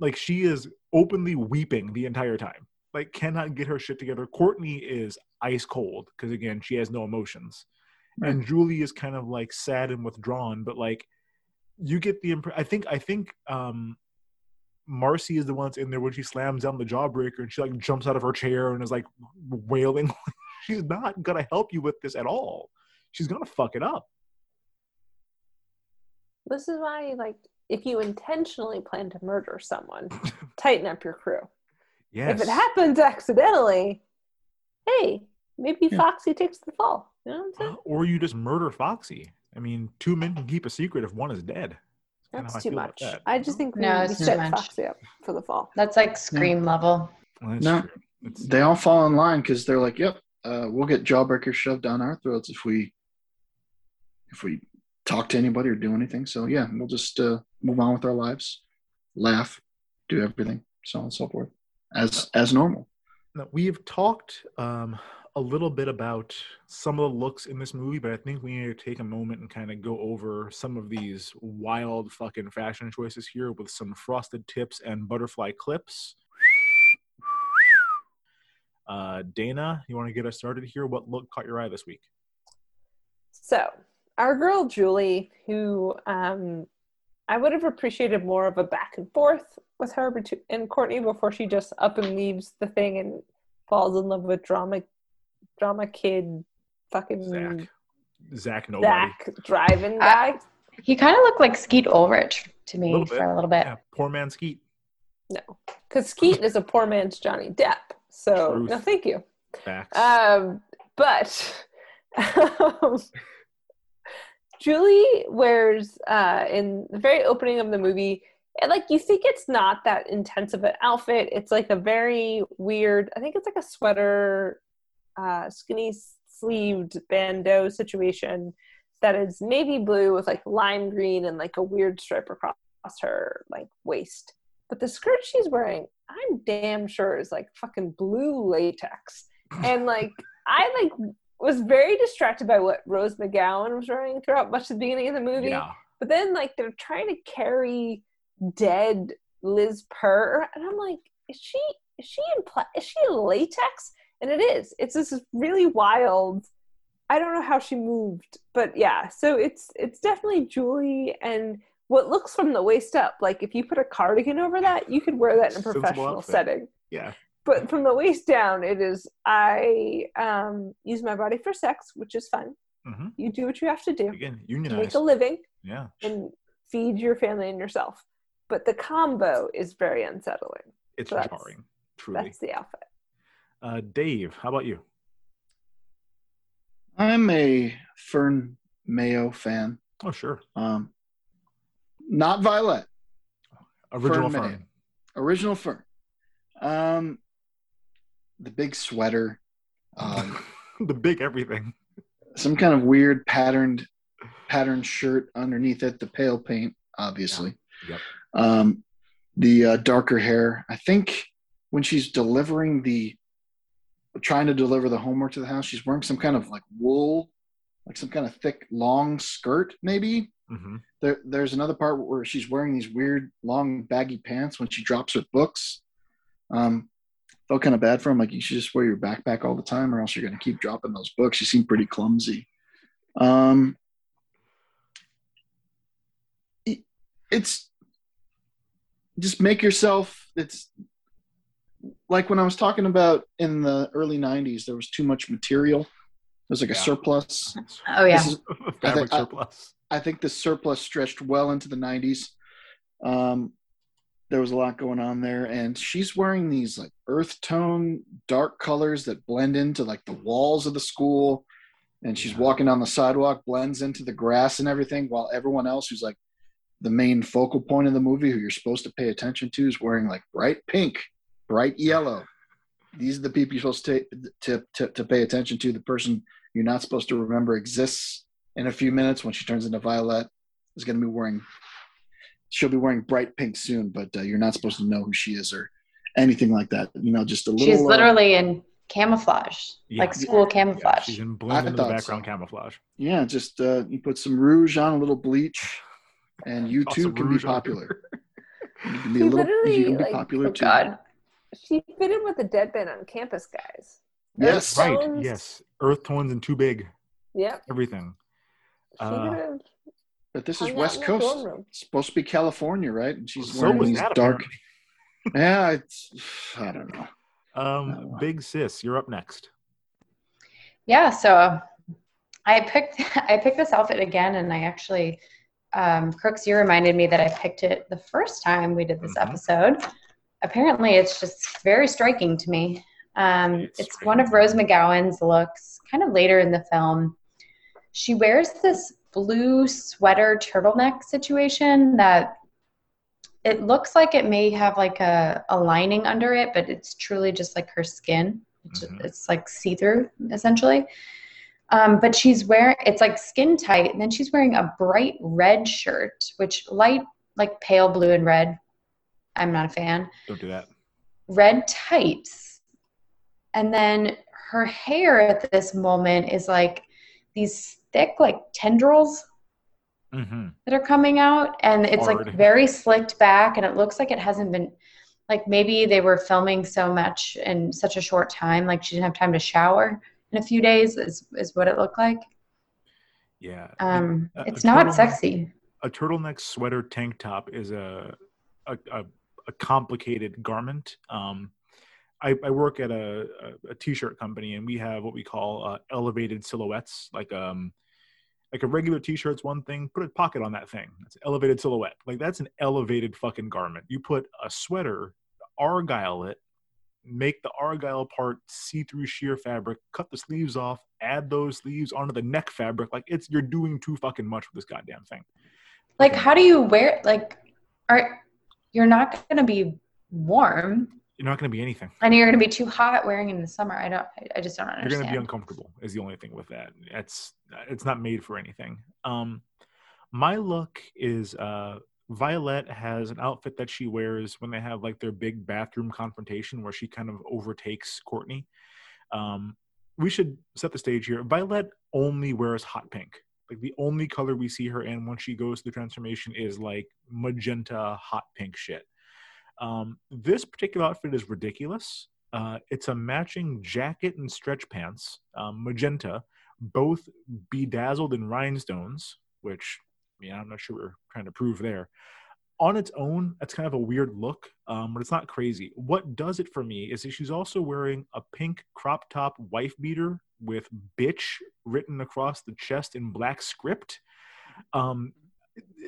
like she is openly weeping the entire time like cannot get her shit together. Courtney is ice cold because again she has no emotions, and Julie is kind of like sad and withdrawn. But like you get the impression. I think I think um, Marcy is the one that's in there when she slams down the jawbreaker and she like jumps out of her chair and is like wailing. [laughs] She's not gonna help you with this at all. She's gonna fuck it up. This is why, like, if you intentionally plan to murder someone, tighten up your crew. Yes. [laughs] If it happens accidentally, hey, maybe Yeah. Foxy takes the fall. You know what I'm saying? or you just murder Foxy. I mean, two men can keep a secret if one is dead. kinda how I That's too feel much. that. I just think we, No, we it's too set. Foxy up for the fall. That's like Scream level. Well, No. It's- they all fall in line because they're like, "Yep, uh, we'll get jawbreakers shoved down our throats if we if we talk to anybody or do anything." So yeah, we'll just uh, move on with our lives, laugh, do everything, so on and so forth, as as normal. Now, we've talked um, a little bit about some of the looks in this movie, but I think we need to take a moment and kind of go over some of these wild fucking fashion choices here with some frosted tips and butterfly clips. Uh, Dana, you want to get us started here? What look caught your eye this week? So, our girl Julie, who um, I would have appreciated more of a back and forth with her and Courtney before she just up and leaves the thing and falls in love with drama, drama kid, fucking Zach. Zach nobody. Zach driving guy. he kind of looked like Skeet Ulrich to me Little for a little bit. Yeah, poor man Skeet. No, because Skeet is a poor man's Johnny Depp. So Truth. no, thank you. Facts. Um, but um, Julie wears uh, in the very opening of the movie, and like you think it's not that intense of an outfit. It's like a very weird. I think it's like a sweater, uh, skinny sleeved bandeau situation that is navy blue with like lime green and like a weird stripe across her like waist. But the skirt she's wearing, I'm damn sure is like fucking blue latex. And [laughs] like I like was very distracted by what Rose McGowan was wearing throughout much of the beginning of the movie. yeah. But then like they're trying to carry dead Liz Purr, and I'm like, is she is she in pla- is she in latex? And it is. It's this really wild. I don't know how she moved, but yeah. So it's it's definitely Julie and what looks from the waist up. Like if you put a cardigan over that, you could wear that in a professional setting Yeah. but from the waist down it is i um use my body for sex which is fun hmm you do what you have to do Again, you need to make a living Yeah. and feed your family and yourself but the combo is very unsettling It's So jarring. Truly. that's the outfit Uh, Dave, how about you? I'm a Fern Mayo fan. Oh, sure. Um, not Violet, Original Fern Fern. Mayo. original Fern. Um, the big sweater, um, [laughs] the big everything. some kind of weird patterned patterned shirt underneath it. The pale paint, obviously. Yep. Um, the uh, darker hair. I think when she's delivering the, trying to deliver the homework to the house, she's wearing some kind of like wool, like some kind of thick long skirt, maybe. hmm There, there's another part where she's wearing these weird long baggy pants when she drops her books. Um, felt kind of bad for him. Like you should just wear your backpack all the time, or else you're going to keep dropping those books. She seemed pretty clumsy. Um, it- it's just make yourself. It's like when I was talking about in the early '90s, there was too much material. It was like a surplus. Oh yeah. Is- [laughs] Fabric I- surplus. I think the surplus stretched well into the 90s. Um, there was a lot going on there, and she's wearing these like earth tone, dark colors that blend into like the walls of the school. And she's Yeah. walking down the sidewalk, blends into the grass and everything, while everyone else, who's like the main focal point of the movie, who you're supposed to pay attention to, is wearing like bright pink, bright yellow. These are the people you're supposed to, to, to, to pay attention to. The person you're not supposed to remember exists in a few minutes when she turns into Violet is going to be wearing. She'll be wearing bright pink soon, but uh, you're not supposed to know who she is or anything like that. You know, just a little. She's uh, literally in camouflage, Yeah. like school Yeah, camouflage. she's in I blend into the background so. camouflage. yeah, just uh, you put some rouge on, a little bleach, and [laughs] you too can be popular. You can be a little. You can be like, popular oh too. God. She fit in with the deadpan on campus guys Yes. Earth Right. tones. Yes. Earth tones and too big. yep Everything. she Uh, But this is West Coast. It's supposed to be California, right? And she's So wearing these that dark. [laughs] Yeah, it's. I don't know. Um. Big Sis, you're up next. Yeah, so I picked [laughs] I picked this outfit again, and I actually, um, Crooks, you reminded me that I picked it the first time we did this Mhm. episode. Apparently, it's just very striking to me. Um, It's one of Rose McGowan's looks, kind of later in the film. She wears this blue sweater turtleneck situation that it looks like it may have like a, a lining under it, but it's truly just like her skin. It's, Mhm. it's like see through essentially. Um, but she's wearing it's like skin tight, and then she's wearing a bright red shirt, which light like pale blue and red. I'm not a fan. Don't do that. Red tights, and then her hair at this moment is like these thick like tendrils hmm that are coming out and it's Hard. like very slicked back and it looks like it hasn't been like maybe they were filming so much in such a short time like she didn't have time to shower in a few days is, is what it looked like Yeah. Um, A- a it's not sexy. A turtleneck sweater tank top is a a, a, a complicated garment. Um, I, I work at a, a, a t-shirt company and we have what we call uh, elevated silhouettes. Like um, like a regular t-shirt's one thing. Put a pocket on that thing. That's an elevated silhouette. Like that's an elevated fucking garment. You put a sweater, argyle it, make the argyle part see-through sheer fabric, cut the sleeves off, add those sleeves onto the neck fabric. Like it's you're doing too fucking much with this goddamn thing. Like, how do you wear? Like, are you're not gonna be warm, You're not going to be anything. and you're gonna be too hot wearing it in the summer. I don't. I, I just don't understand. You're going to be uncomfortable. Is the only thing with that. It's it's not made for anything. Um, my look is uh, Violet has an outfit that she wears when they have like their big bathroom confrontation where she kind of overtakes Courtney. Um, we should set the stage here. Violet only wears hot pink. Like the only color we see her in once she goes through the transformation is like magenta hot pink shit. Um, this particular outfit is ridiculous. Uh, it's a matching jacket and stretch pants, um, magenta, both bedazzled in rhinestones, which I mean, I'm not sure we're trying to prove there. On its own, that's kind of a weird look, um, but it's not crazy. What does it for me is that she's also wearing a pink crop top wife beater with bitch written across the chest in black script. Um,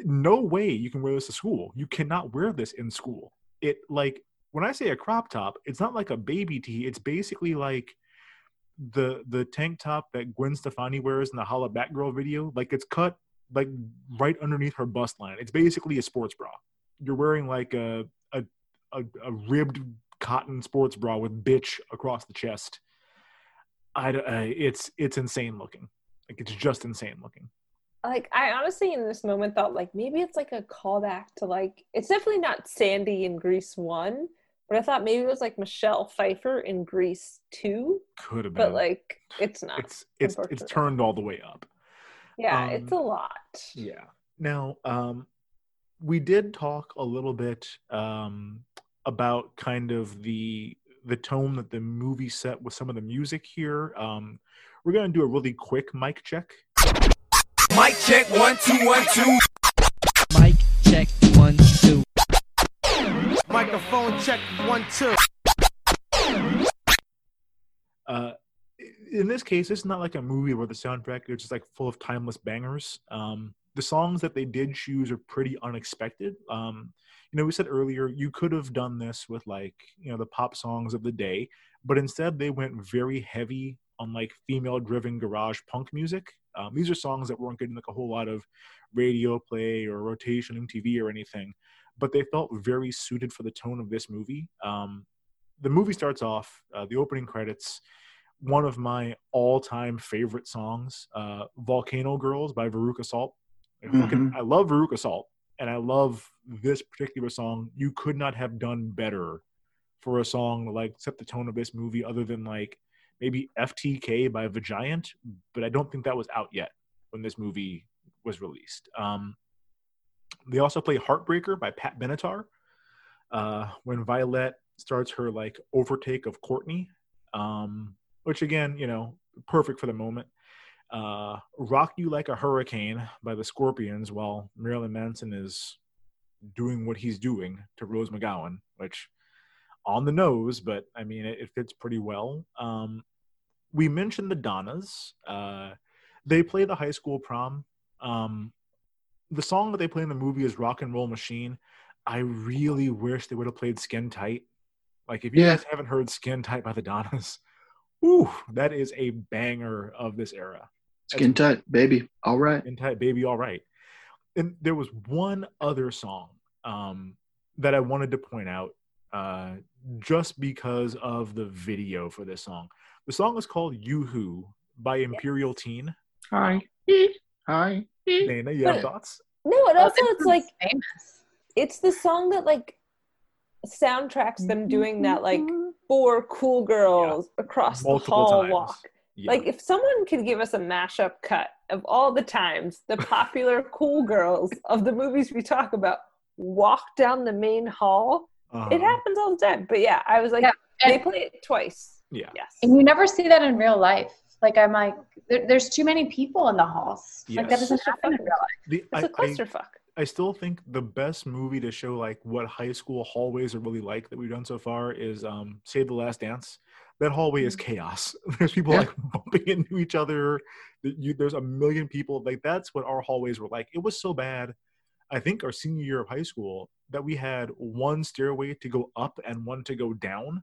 no way you can wear this to school. You cannot wear this in school. It like when I say a crop top, it's not like a baby tee. It's basically like the the tank top that Gwen Stefani wears in the Hollaback Girl video. Like it's cut like right underneath her bust line. It's basically a sports bra. You're wearing like a a a, a ribbed cotton sports bra with bitch across the chest. I, I it's it's insane looking. Like it's just insane looking. like I honestly in this moment thought like maybe it's like a callback to like it's definitely not Sandy in Grease one, but I thought maybe it was like Michelle Pfeiffer in Grease two, Could have been. but like it's not. it's it's it's turned all the way up. yeah, um, it's a lot. Yeah. Now, um, we did talk a little bit um, about kind of the the tone that the movie set with some of the music here. Um, we're gonna do a really quick mic check. Mic check one two one two. Mic check one two. Microphone check one two. Uh, in this case, it's not like a movie where the soundtrack is just like full of timeless bangers. Um, the songs that they did choose are pretty unexpected. Um, you know, we said earlier you could have done this with like you know the pop songs of the day, but instead they went very heavy on like female-driven garage punk music. Um, these are songs that weren't getting like a whole lot of radio play or rotation on TV or anything, but they felt very suited for the tone of this movie. Um, the movie starts off uh, the opening credits one of my all-time favorite songs uh, volcano girls by veruca salt I, fucking- I love veruca salt and i love this particular song you could not have done better for a song like set the tone of this movie other than like maybe ftk by vagiant but i don't think that was out yet when this movie was released um, they also play heartbreaker by pat benatar uh, when Violet starts her like overtake of Courtney, um, which again, you know, perfect for the moment. Uh, Rock You Like a Hurricane by the Scorpions while Marilyn Manson is doing what he's doing to Rose McGowan, which on the nose, but I mean, it, it fits pretty well. Um, we mentioned the Donnas. Uh, they play the high school prom. Um, the song that they play in the movie is Rock and Roll Machine. I really wish they would have played Skin Tight. Like, if you Yeah. guys haven't heard Skin Tight by the Donnas, [laughs] ooh, that is a banger of this era. Skin tight, baby. All right. Skin Tight, baby, all right. And there was one other song um, that I wanted to point out uh, just because of the video for this song. The song is called Yoo-Hoo by Imperial Teen. Hi. Hi. Dana, you have But- thoughts? No, and Oh, also this it's like famous. it's the song that like soundtracks them doing that like four cool girls across the hall times. walk. Yeah. Like if someone could give us a mashup cut of all the times the [laughs] popular cool girls of the movies we talk about walk down the main hall, Uh-huh. it happens all the time. But yeah, I was like, Yeah, they play it twice. Yeah. Yes. And you never see that in real life. Like I'm like, there, there's too many people in the halls. Like that doesn't happen in real life. The, It's I, a I, clusterfuck. I still think the best movie to show like what high school hallways are really like that we've done so far is um Save the Last Dance. That hallway is mm-hmm. chaos. [laughs] There's people Yeah. like [laughs] bumping into each other. You, there's a million people. Like that's what our hallways were like. It was so bad. I think our senior year of high school that we had one stairway to go up and one to go down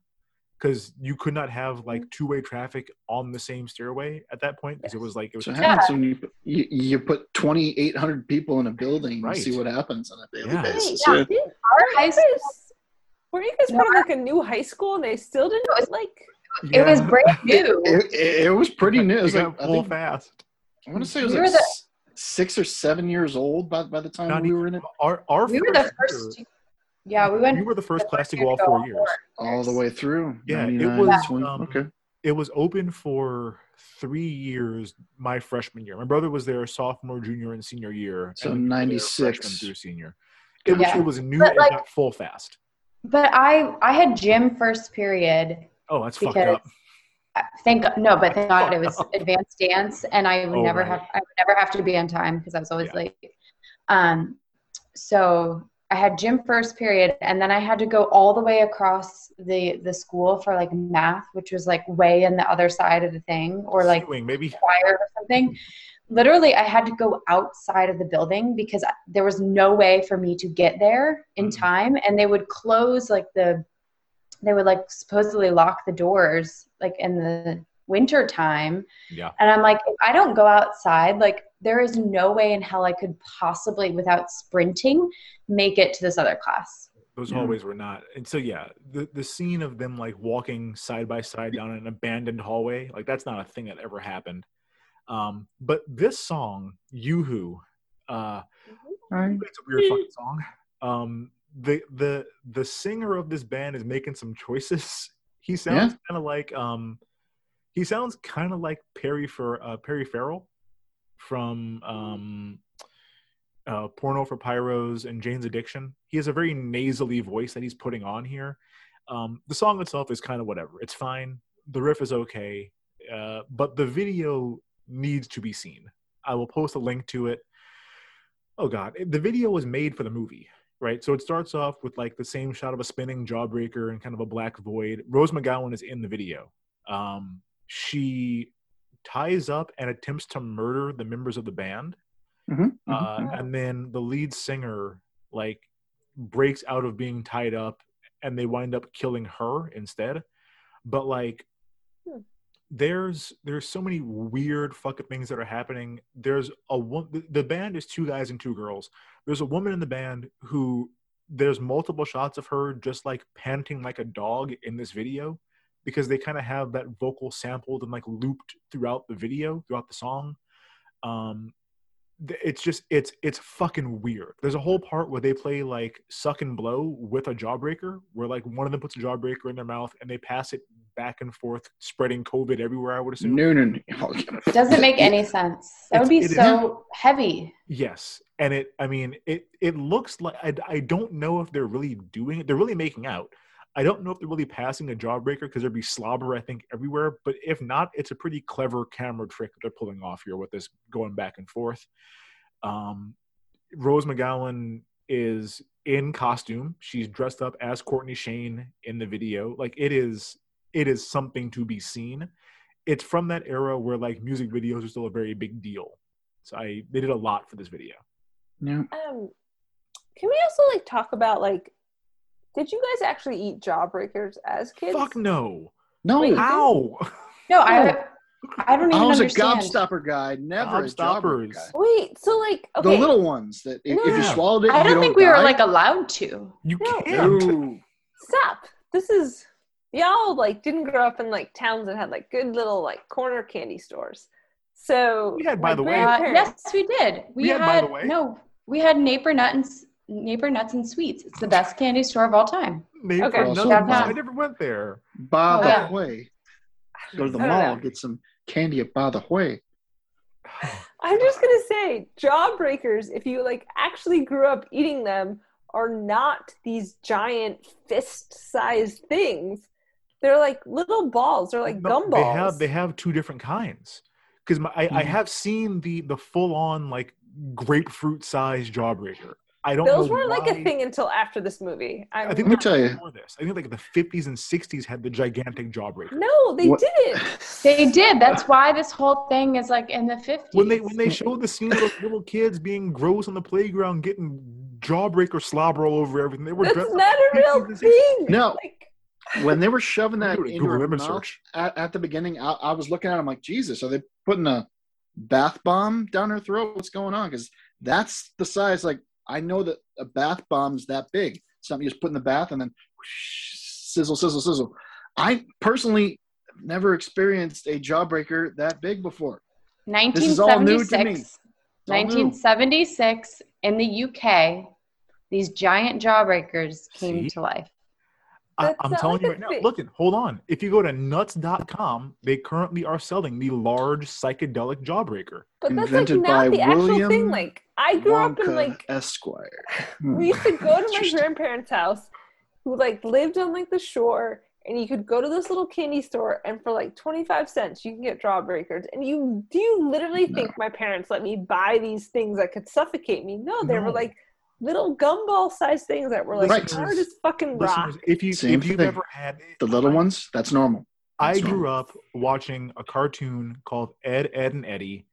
because you could not have mm-hmm. like two-way traffic on the same stairway at that point because it was like it was So a what happens when you, put- you you put twenty eight hundred people in a building Right. and see what happens on a daily Yeah. basis. Yeah. Yeah. Our high you school, Were you guys No, part of like a new high school and they still didn't It was- like? it was Yeah. brand [laughs] new. It, it, it was pretty new. It was like full think, fast. I want to say it was We like the- six or seven years old by by the time Not we were in it. Our our we were the year- first. Yeah, we went. we were the first the class to year go all four all years. all the way through. Yeah, it was, 20 um, okay. It was open for three years. My freshman year, my brother was there sophomore, junior, and senior year. So and we were there 96. through senior. It was Yeah. it was new But, and like- got full fast. But I I had gym first period. Oh, that's fucked up. Thank no, but thank God it was advanced dance, and I would Oh, never right. have I would never have to be on time because I was always Yeah. late. Um, so I had gym first period, and then I had to go all the way across the the school for like math, which was like way in the other side of the thing, or like maybe. choir or something. Literally, I had to go outside of the building because there was no way for me to get there in Mhm. time, and they would close like the, they would like supposedly lock the doors like in the winter time, Yeah. and I'm like, if I don't go outside, like there is no way in hell I could possibly, without sprinting, make it to this other class. Those Yeah. hallways were not. And so yeah, the the scene of them like walking side by side down an abandoned hallway, like that's not a thing that ever happened. Um, but this song, Yoo-Hoo, uh it's a weird fucking song. Um the the the singer of this band is making some choices. [laughs] He sounds kind of like um he sounds kind of like Perry for uh Perry Farrell from um uh, Porno for Pyros and Jane's Addiction. He has a very nasally voice that he's putting on here. Um, the song itself is kind of whatever. It's fine. The riff is okay, uh, but the video needs to be seen. I will post a link to it. Oh God, the video was made for the movie, right? So it starts off with like the same shot of a spinning jawbreaker and kind of a black void. Rose McGowan is in the video. Um, she ties up and attempts to murder the members of the band Mhm, mhm, uh, mhm. and then the lead singer like breaks out of being tied up and they wind up killing her instead but like Hmm. There's there's so many weird fucking things that are happening. There's a one the, band is two guys and two girls. There's a woman in the band who there's multiple shots of her just like panting like a dog in this video because they kind of have that vocal sampled and like looped throughout the video throughout the song. Um it's just it's it's fucking weird. There's a whole part where they play like suck and blow with a jawbreaker, where like one of them puts a jawbreaker in their mouth and they pass it back and forth, spreading COVID everywhere. I would assume. No, no, no. [laughs] It doesn't make any sense. That would be It's- it is- so heavy. Yes, and it. I mean, it. It looks like I. I don't know if they're really doing it. They're really making out. I don't know if they're really passing a jawbreaker because there'd be slobber, I think, everywhere. But if not, it's a pretty clever camera trick that they're pulling off here with this going back and forth. Um, Rose McGowan is in costume. She's dressed up as Courtney Shayne in the video. Like it is, it is something to be seen. It's from that era where like music videos are still a very big deal. So I they did a lot for this video. Yeah. Um, can we also like talk about like, did you guys actually eat jawbreakers as kids? Fuck no. No, Wait, How? No, I I don't even I was understand. a gobstopper guy, never a jobber guy. Wait, so like, okay, The little ones that if, if you swallowed it, I don't don't think we were like allowed to. You No. can't. No. stop. This is y'all like didn't grow up in like towns that had like good little like corner candy stores. So We had, by the way- Uh, yes, we did. We, We had, had, by the way- no. We had Naper Nut and S- Naper Nuts and Sweets. It's the best candy store of all time. Neighbor, Okay. no, Shout. I never went there. By Oh, the yeah. Hui. [sighs] Go to the mall, know. get some candy at By the way. [sighs] I'm just gonna say jawbreakers, if you like actually grew up eating them, are not these giant fist-sized things. They're like little balls. They're like No, gumballs. They have they have two different kinds. because I, I Mhm. have seen the the full on like grapefruit size jawbreaker. I don't Those know weren't like a thing until after this movie. I, I think Let me tell you. before this. I think like the 50s and 60s had the gigantic jawbreaker. no, they What- didn't. They did. That's why this whole thing is like in the 50s. When they when they showed the scene of little kids being gross on the playground, getting jawbreaker slobber all over everything, they were That's dressed up not a real 50s and 60s. thing. No. Like, when they were shoving that do into Google her mouth search. at, at the beginning, I, I was looking at them like, Jesus, are they putting a bath bomb down her throat? What's going on? Because that's the size. Like, I know that a bath bomb's that big. Something you just put in the bath and then whoosh, sizzle, sizzle, sizzle. I personally never experienced a jawbreaker that big before. This is all new to me. 1976. New. 1976 in the UK, these giant jawbreakers came See? to life. I, That's I'm telling like you right now. thing. Look, it, hold on. If you go to nuts.com, they currently are selling the large psychedelic jawbreaker. but that's like Invented by not the actual William thing. Like, I grew up in like Esquire. [laughs] we used to go to my grandparents' house who like lived on like the shore and you could go to this little candy store and for like 25 cents you can get jawbreakers and you do you literally No. think my parents let me buy these things that could suffocate me no they No. were like little gumball sized things that were like Right. hard as fucking rock Listeners, if you Same if you've thing. never had The little I- ones, that's normal. I That's grew normal. up watching a cartoon called Ed, Edd, and Eddy.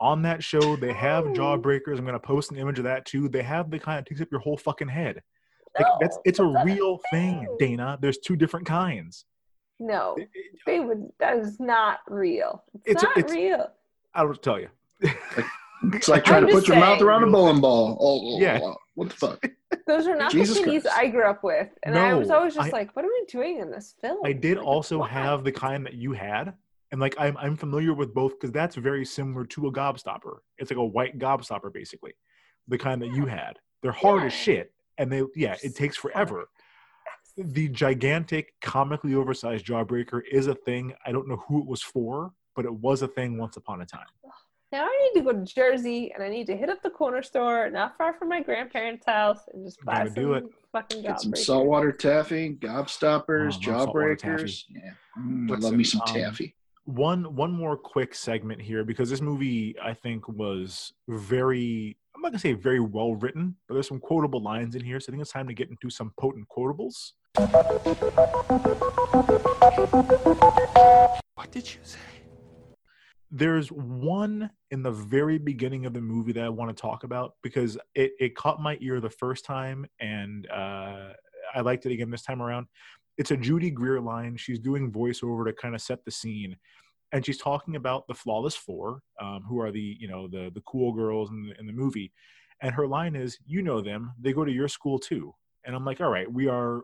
On that show, they have Oh. jawbreakers. I'm gonna post an image of that too. They have the kind that takes up your whole fucking head. Like No, that's it's a that's a real thing, thing. Dana. There's two different kinds. no they would that is not real it's, It's a- not it's- real I'll tell you. It's like trying I'm to put just your mouth around a bowling ball. Oh, oh Yeah. oh, oh. What the fuck? [laughs] those are not Jesus the candies Christ. i grew up with and i was always just I- like what am I doing in this film I did Like, also have the kind that you had, and like I'm I'm familiar with both because that's very similar to a gobstopper. It's like a white gobstopper, basically, the kind that you [laughs] had. They're hard as shit, and they yeah, it takes forever. The gigantic, comically oversized jawbreaker is a thing. I don't know who it was for, but it was a thing once upon a time. Now I need to go to Jersey and I need to hit up the corner store not far from my grandparents' house and just buy Gotta some do it. fucking Get some jawbreakers. saltwater taffy, gobstoppers, Oh, I love jawbreakers. Yeah, Mm, I love me some um, taffy. One one more quick segment here because this movie I think was very I'm not gonna say very well written, but there's some quotable lines in here, so I think it's time to get into some potent quotables. What did you say? There's one in the very beginning of the movie that I want to talk about because it, it caught my ear the first time and uh, I liked it again this time around. It's a Judy Greer line. She's doing voiceover to kind of set the scene, and she's talking about the Flawless Four, um, who are the you know the the cool girls in the, in the movie, and her line is, "You know them. They go to your school too." And I'm like, "All right, we are."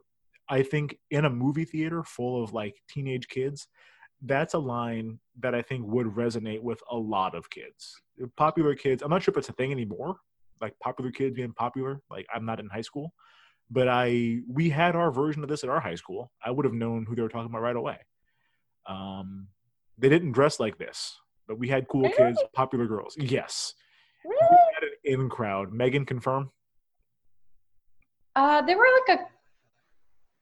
I think in a movie theater full of like teenage kids, that's a line that I think would resonate with a lot of kids. Popular kids, I'm not sure if it's a thing anymore, like popular kids being popular. Like I'm not in high school, but I we had our version of this at our high school. I would have known who they were talking about right away. Um, they didn't dress like this, but we had cool Really? kids, popular girls. Yes, we had an in crowd. Megan confirm. Uh, they were like a,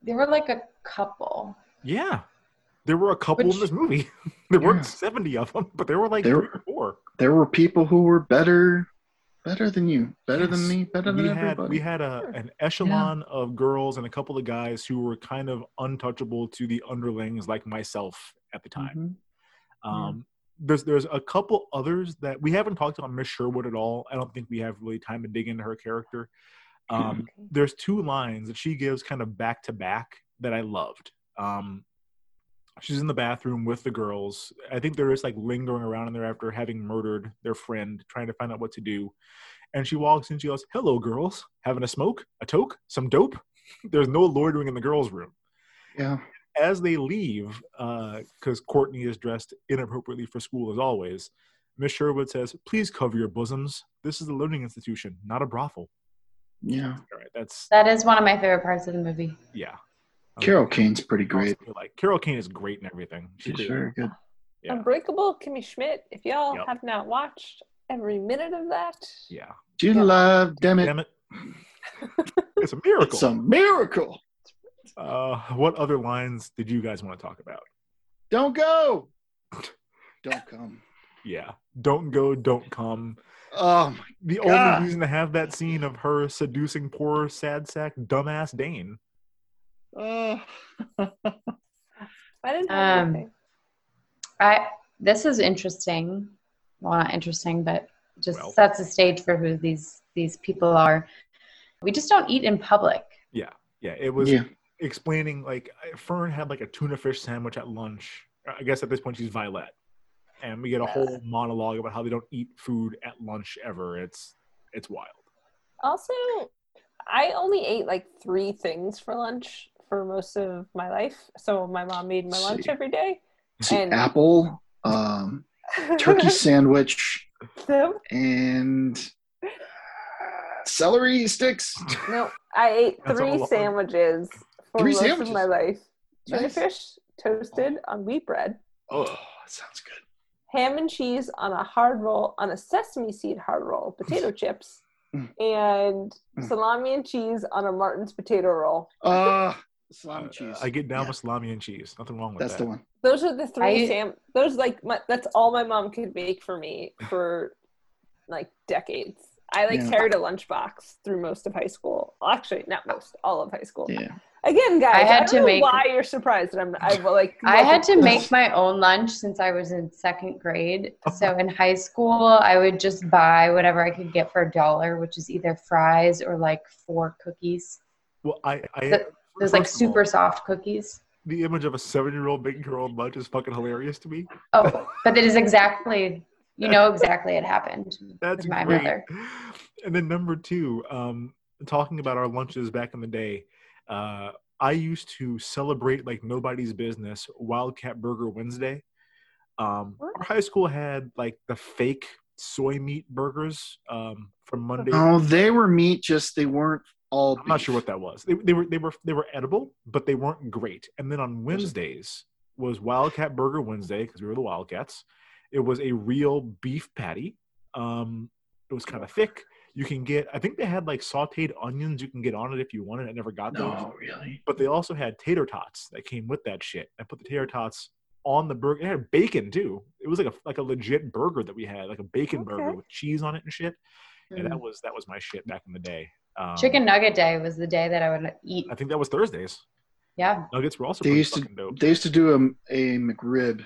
they were like a couple. Yeah, there were a couple in this movie. [laughs] there Yeah. weren't seventy of them, but there were like There- three or four. There were people who were better, better than you, better than me, better than we had everybody. we had a an echelon of girls and a couple of guys who were kind of untouchable to the underlings like myself at the time. Mhm. Um, there's there's a couple others that we haven't talked about Miss Sherwood at all. I don't think we have really time to dig into her character. Um, there's two lines that she gives kind of back to back that I loved. Um, she's in the bathroom with the girls. I think they're just like lingering around in there after having murdered their friend, trying to find out what to do. And she walks in, she goes, Hello, girls. Having a smoke? A toke? Some dope? [laughs] There's no loitering in the girls' room. Yeah, As they leave, uh, because Courtney is dressed inappropriately for school as always, Miss Sherwood says, Please cover your bosoms. This is a learning institution, not a brothel. yeah. All right, that's, That is one of my favorite parts of the movie. yeah. Carol Kane's pretty great. Like Carol Kane is great and everything. She's great. very good. Yeah. Unbreakable Kimmy Schmidt. If y'all Yep. have not watched every minute of that, Yeah. Do you love? Damn it! Damn it. it's a miracle. It's a miracle. Uh, what other lines did you guys want to talk about? Don't go. Don't come. Yeah. Don't go, don't come. Oh my The God. only reason to have that scene of her seducing poor sad sack dumbass Dane. Oh. [laughs] I didn't have Um. I this is interesting. Well, not interesting, but just Well. sets the stage for who these these people are. We just don't eat in public. Yeah. Yeah. It was Yeah. explaining like Fern had like a tuna fish sandwich at lunch. I guess at this point she's Violet. And we get a whole monologue about how they don't eat food at lunch ever. It's it's wild. Also, I only ate like three things for lunch for most of my life. So my mom made my lunch See. every day. See, And- apple, [laughs] um, turkey [laughs] sandwich, Them? and celery sticks. No, I ate three sandwiches for Three most sandwiches? of my life. Tuna Nice. fish toasted on wheat bread, Oh, that sounds good. ham and cheese on a hard roll, on a sesame seed hard roll, potato [laughs] chips, Mm. and Mm. salami and cheese on a Martin's potato roll. Uh, salami cheese. I get down Yeah. with salami and cheese. Nothing wrong with That's that. That's the one. Those are the three I- sam. Those like my, that's all my mom could make for me for like decades. I like Yeah. carried a lunchbox through most of high school. Well, actually, not most, all of high school. Yeah. Again, guys, I, I had don't to know make- why you're surprised that I'm. I like. [laughs] I had to make my own lunch since I was in second grade. [laughs] So in high school, I would just buy whatever I could get for a dollar, which is either fries or like four cookies. Well, I, I The- Those like first all, super soft cookies. the image of a seven-year-old making her own lunch is fucking hilarious to me. Oh, but it is exactly, you know exactly it happened [laughs] That's with my great. mother. And then number two, um, talking about our lunches back in the day, uh, I used to celebrate like nobody's business Wildcat Burger Wednesday. Um, our high school had like the fake soy meat burgers um, from Monday. Oh, they were meat, just they weren't all. I'm not sure what that was. They, they were they were they were edible, but they weren't great. And then on Wednesdays was Wildcat Burger Wednesday because we were the Wildcats. It was a real beef patty. Um, it was kind of thick. You can get. I think they had like sautéed onions. You can get on it if you wanted. I never got those. No, really. But they also had tater tots that came with that shit. I put the tater tots on the burger. It had bacon too. It was like a like a legit burger that we had, like a bacon burger with cheese on it and shit. And that Mm. was that was my shit back in the day. Um, Chicken nugget day was the day that I would eat. I think that was Thursdays. Yeah. Nuggets were also They used to dope. they used to do a, a McRib.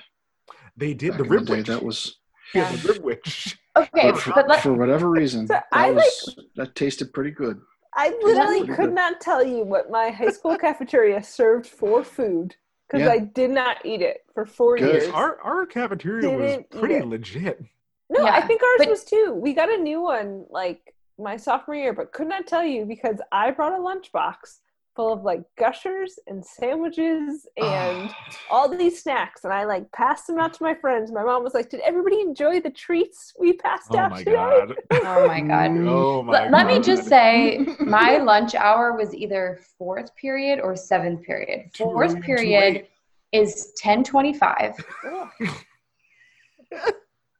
They did the in rib day. witch. That was [laughs] yeah, the rib witch. Okay, but for, but let, for whatever reason So that I like- was that tasted pretty good. I literally could good. not tell you what my high school cafeteria served for food because Yeah. I did not eat it for four Good. years. Our our cafeteria was Didn't eat pretty legit. No, I think ours but- was too. We got a new one like my sophomore year, but could not tell you because I brought a lunchbox full of like gushers and sandwiches and [sighs] all these snacks, and I like passed them out to my friends. My mom was like, "Did everybody enjoy the treats we passed Oh out my today?" god. [laughs] oh my god. [laughs] Oh my Let, let me just say, [laughs] my lunch hour was either fourth period or seventh period. Fourth too period late. is ten twenty five.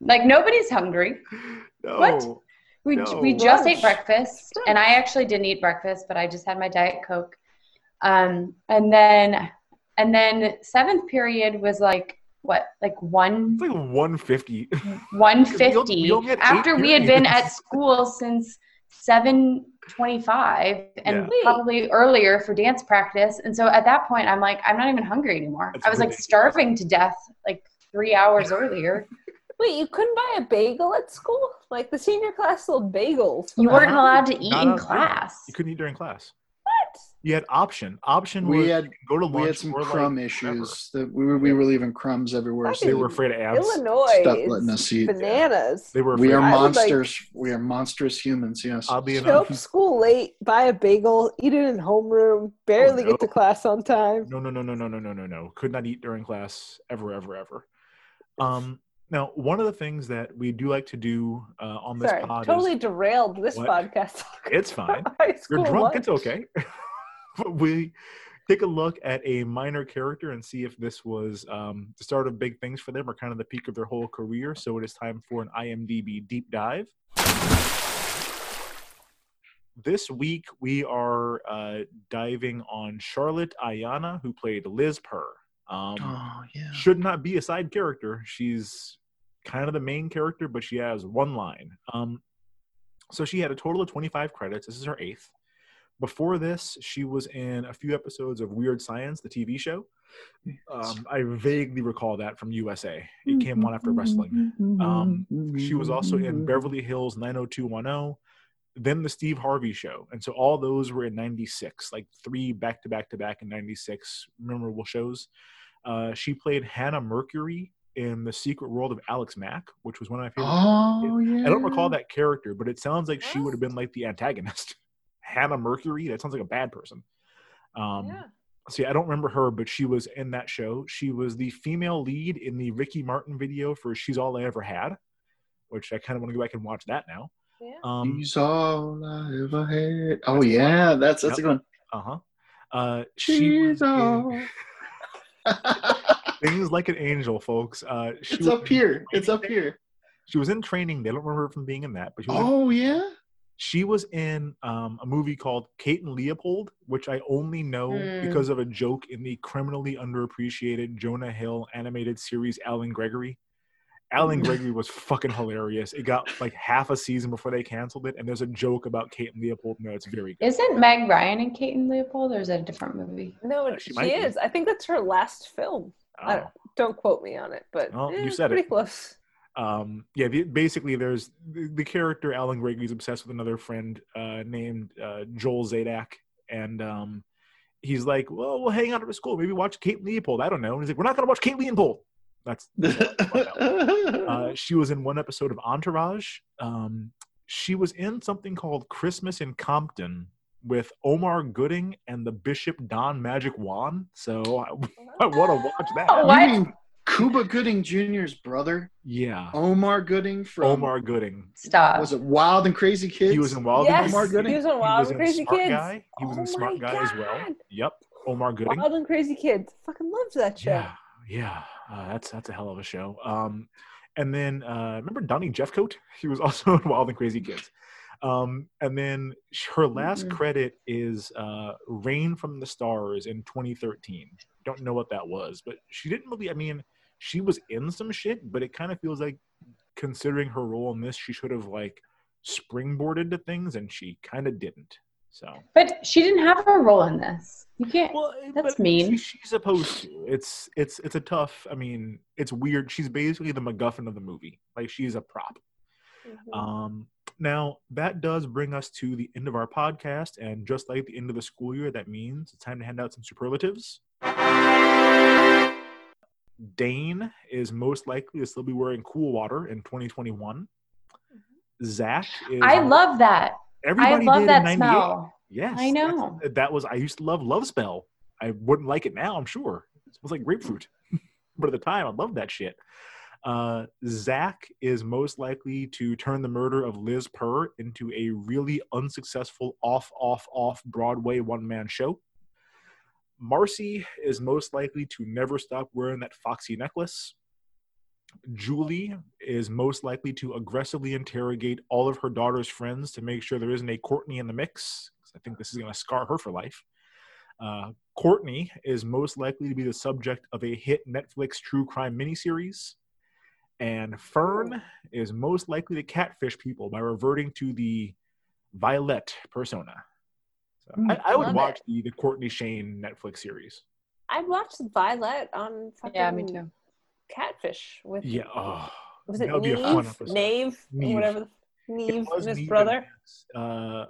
like nobody's hungry. No. What? We No. we just Lunch. ate breakfast, and I actually didn't eat breakfast, but I just had my diet coke. Um, and then and then seventh period was like what, like one It's like 150. one we fifty we only after we had been at school since seven twenty five and Yeah. probably earlier for dance practice. And so at that point, I'm like, I'm not even hungry anymore. That's I was like ridiculous. starving to death like three hours earlier. Wait, you couldn't buy a bagel at school? Like the senior class sold bagels. You weren't Not- allowed to eat not in on- class. You couldn't eat during class. What? You had option. Option We was had- go to lunch We had some or, like, crumb whatever. issues. That we were, we were leaving crumbs everywhere. Fucking They were afraid of ants. Illinois Stop letting us eat. bananas. They were We are I would like- monsters. we are monstrous humans. Yes. Oddly Show enough, up school late, buy a bagel, eat it in homeroom, barely no. get to class on time. No, no, no, no, no, no, no, no, no. Could not eat during class ever, ever, ever. Um, now, one of the things that we do like to do uh, on this podcast. Sorry, pod totally is derailed this What? podcast. [laughs] it's fine. [laughs] You're drunk. lunch. It's okay. [laughs] but we take a look at a minor character and see if this was um, the start of big things for them or kind of the peak of their whole career. So it is time for an IMDb deep dive. This week we are uh, diving on Charlotte Ayanna, who played Liz Purr. Um, Oh yeah. should not be a side character. She's kind of the main character, but she has one line. Um, so she had a total of 25 credits. This is her eighth. Before this, she was in a few episodes of Weird Science, the TV show. Um, I vaguely recall that from USA. It came on after wrestling. Um, she was also in Beverly Hills 90210, then the Steve Harvey show. And so all those were in 96, like three back to back to back in 96 memorable shows. Uh, she played Hannah Mercury in The Secret World of Alex Mack, which was one of my favorite. Oh yeah. I don't recall that character, but it sounds like she would have been like the antagonist. [laughs] Hannah Mercury, that sounds like a bad person. Um, Yeah. See, I don't remember her, but she was in that show. She was the female lead in the Ricky Martin video for "She's All I Ever Had," which I kind of want to go back and watch that now. Yeah. Um, She's all I ever had. Oh yeah, that's that's a good one. uh-huh. Uh She was She's all. [laughs] [laughs] in Things Like an Angel, folks. Uh, she it's up here. It's up here. She was in Training. They don't remember her from being in that, but she was in Oh yeah. She was in um, a movie called Kate and Leopold, which I only know Mm. because of a joke in the criminally underappreciated Jonah Hill animated series Allen Gregory. Allen Gregory was fucking hilarious. It got like half a season before they canceled it, and there's a joke about Kate and Leopold. No, it's very good. Isn't Meg Ryan in Kate and Leopold, or is it a different movie? No, Uh, she she, might be. is. I think that's her last film. I Oh. don't, don't quote me on it, but Well, you eh, said pretty it. close. um yeah the, basically there's the, the character allen gregory's obsessed with another friend uh named uh joel zadak and um he's like well we'll hang out at a school maybe watch kate leopold i don't know and he's like we're not gonna watch kate leopold that's [laughs] uh she was in one episode of entourage um she was in something called christmas in compton with Omar Gooding and the Bishop Don Magic Juan. So [laughs] I, I want to watch that. Oh, You mean Cuba Gooding Jr.'s brother, Yeah. Omar Gooding from Omar Gooding. Stop. was it Wild and Crazy Kids? He was in Wild yes, and Omar Gooding? he was in He Wild was and in Crazy Smart Kids. Guy. He was Oh in Smart my Guy as well. Yep. Omar Gooding. Wild and Crazy Kids. Fucking loves that show. Yeah, yeah, uh, that's that's a hell of a show. Um, and then uh, remember Donnie Jeffcoat? He was [laughs] also in Wild and Crazy Kids. Um, and then her last Mhm. credit is uh, Rain from the Stars in 2013. Don't know what that was, but she didn't really. I mean, she was in some shit, but it kind of feels like, considering her role in this, she should have like springboarded to things, and she kind of didn't. So But she didn't have a role in this. You can't. well, That's but mean. She, she's supposed to. It's it's it's a tough. I mean, it's weird. She's basically the MacGuffin of the movie. Like she's a prop. Mhm. Um, now that does bring us to the end of our podcast, and just like the end of the school year, that means it's time to hand out some superlatives. Dane is most likely to still be wearing cool water in 2021. Mm-hmm. Zach is. I love that. I Everybody love did that in 98. smell. Yes, I know. that was. I used to love Love Spell. I wouldn't like it now. I'm sure it smells like grapefruit, [laughs] but at the time, I loved that shit. Uh, Zach is most likely to turn the murder of Liz Purr into a really unsuccessful off, off, off Broadway one man show. Marcy is most likely to never stop wearing that foxy necklace. Julie is most likely to aggressively interrogate all of her daughter's friends to make sure there isn't a Courtney in the mix. I think this is going to scar her for life. Uh, Courtney is most likely to be the subject of a hit Netflix true crime miniseries. And Fern is most likely to catfish people by reverting to the Violet persona. So I, I would Love watch it. the, the Courtney Shayne Netflix series. I'd watch Violet on fucking Yeah, me too. Catfish with Yeah. Oh, was it that would be a fun Neve? Nave? Neve. Whatever the It Neve and his Neve brother. Uh,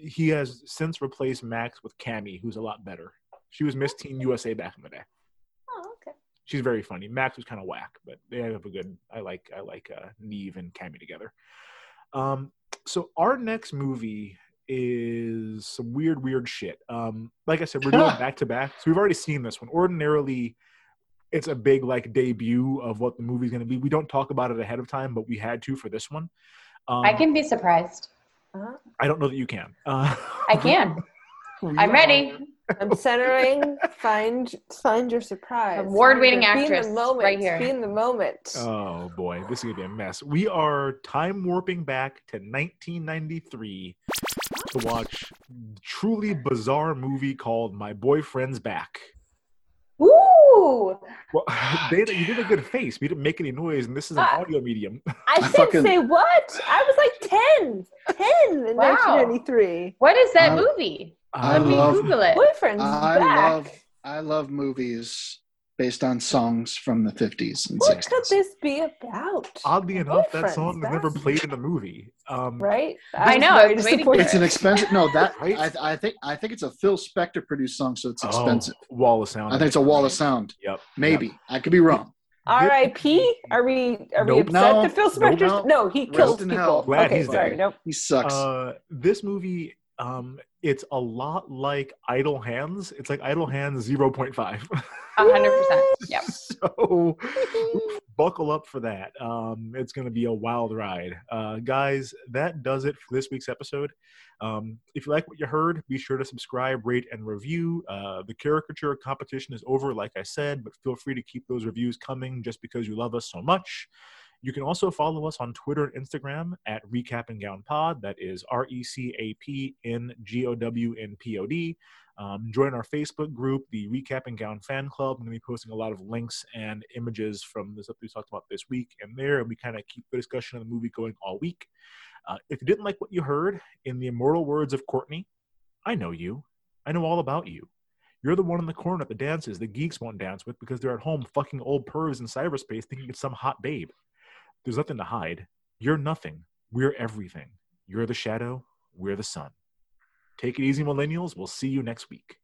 he has since replaced Max with Kamie, who's a lot better. She was Miss Teen USA back in the day. Okay. She's very funny. Max was kind of whack, but they have a good. I like I like uh, Neve and Kamie together. Um, so our next movie is some weird, weird shit. Um, like I said, we're doing [laughs] back to back, so we've already seen this one. Ordinarily, it's a big like debut of what the movie's going to be. We don't talk about it ahead of time, but we had to for this one. Um, I can be surprised. Uh-huh. I don't know that you can. Uh, I can. [laughs] I'm are- ready. I'm centering. [laughs] find find your surprise. Award-winning Find actress Be in the moment. right here. Be in the moment. Oh boy, this is gonna be a mess. We are time warping back to 1993 to watch truly bizarre movie called My Boyfriend's Back. Ooh. Ooh. Well, [laughs] Dana, you did a good face. We didn't make any noise, and this is an Ah. audio medium. [laughs] I didn't fucking- say what. I was like 10. 10 in Wow. 1993. What is that I- movie? I Let me love Google it. Boyfriend's I back. love I love movies based on songs from the 50s and sixties. what 60s. could this be about? Oddly enough, that song was never played in the movie. Um, Right? I know, very I was waiting disappointed. It's an expensive. No, that [laughs] Right? I, I think I think it's a Phil Spector produced song, so it's oh, expensive. wall of sound. I think it's a wall of sound. Yep. Maybe I could be wrong. R.I.P. Are we are we upset No. that Phil Nope. Spector's no, he Rest kills people. Glad okay, he's sorry. dead. Nope. He sucks. Uh, this movie, um, it's a lot like Idle Hands. It's like Idle Hands 0.5. 100%. [laughs] Yep. so buckle up for that. Um, it's going to be a wild ride. Uh, guys, that does it for this week's episode. Um, if you like what you heard, be sure to subscribe, rate, and review. Uh, the caricature competition is over, like I said, but feel free to keep those reviews coming just because you love us so much. You can also follow us on Twitter and Instagram at Recap and Gown Pod. That is R E C A P N G O W N P O D. Um, join our Facebook group, the Recap and Gown Fan Club. I'm going to be posting a lot of links and images from the stuff we talked about this week and there, and we kind of keep the discussion of the movie going all week. Uh, if you didn't like what you heard, in the immortal words of Courtney, I know you. I know all about you. You're the one in the corner at the dances the geeks won't dance with because they're at home fucking old pervs in cyberspace thinking it's some hot babe. There's nothing to hide. You're nothing. We're everything. You're the shadow. We're the sun. Take it easy, millennials. We'll see you next week.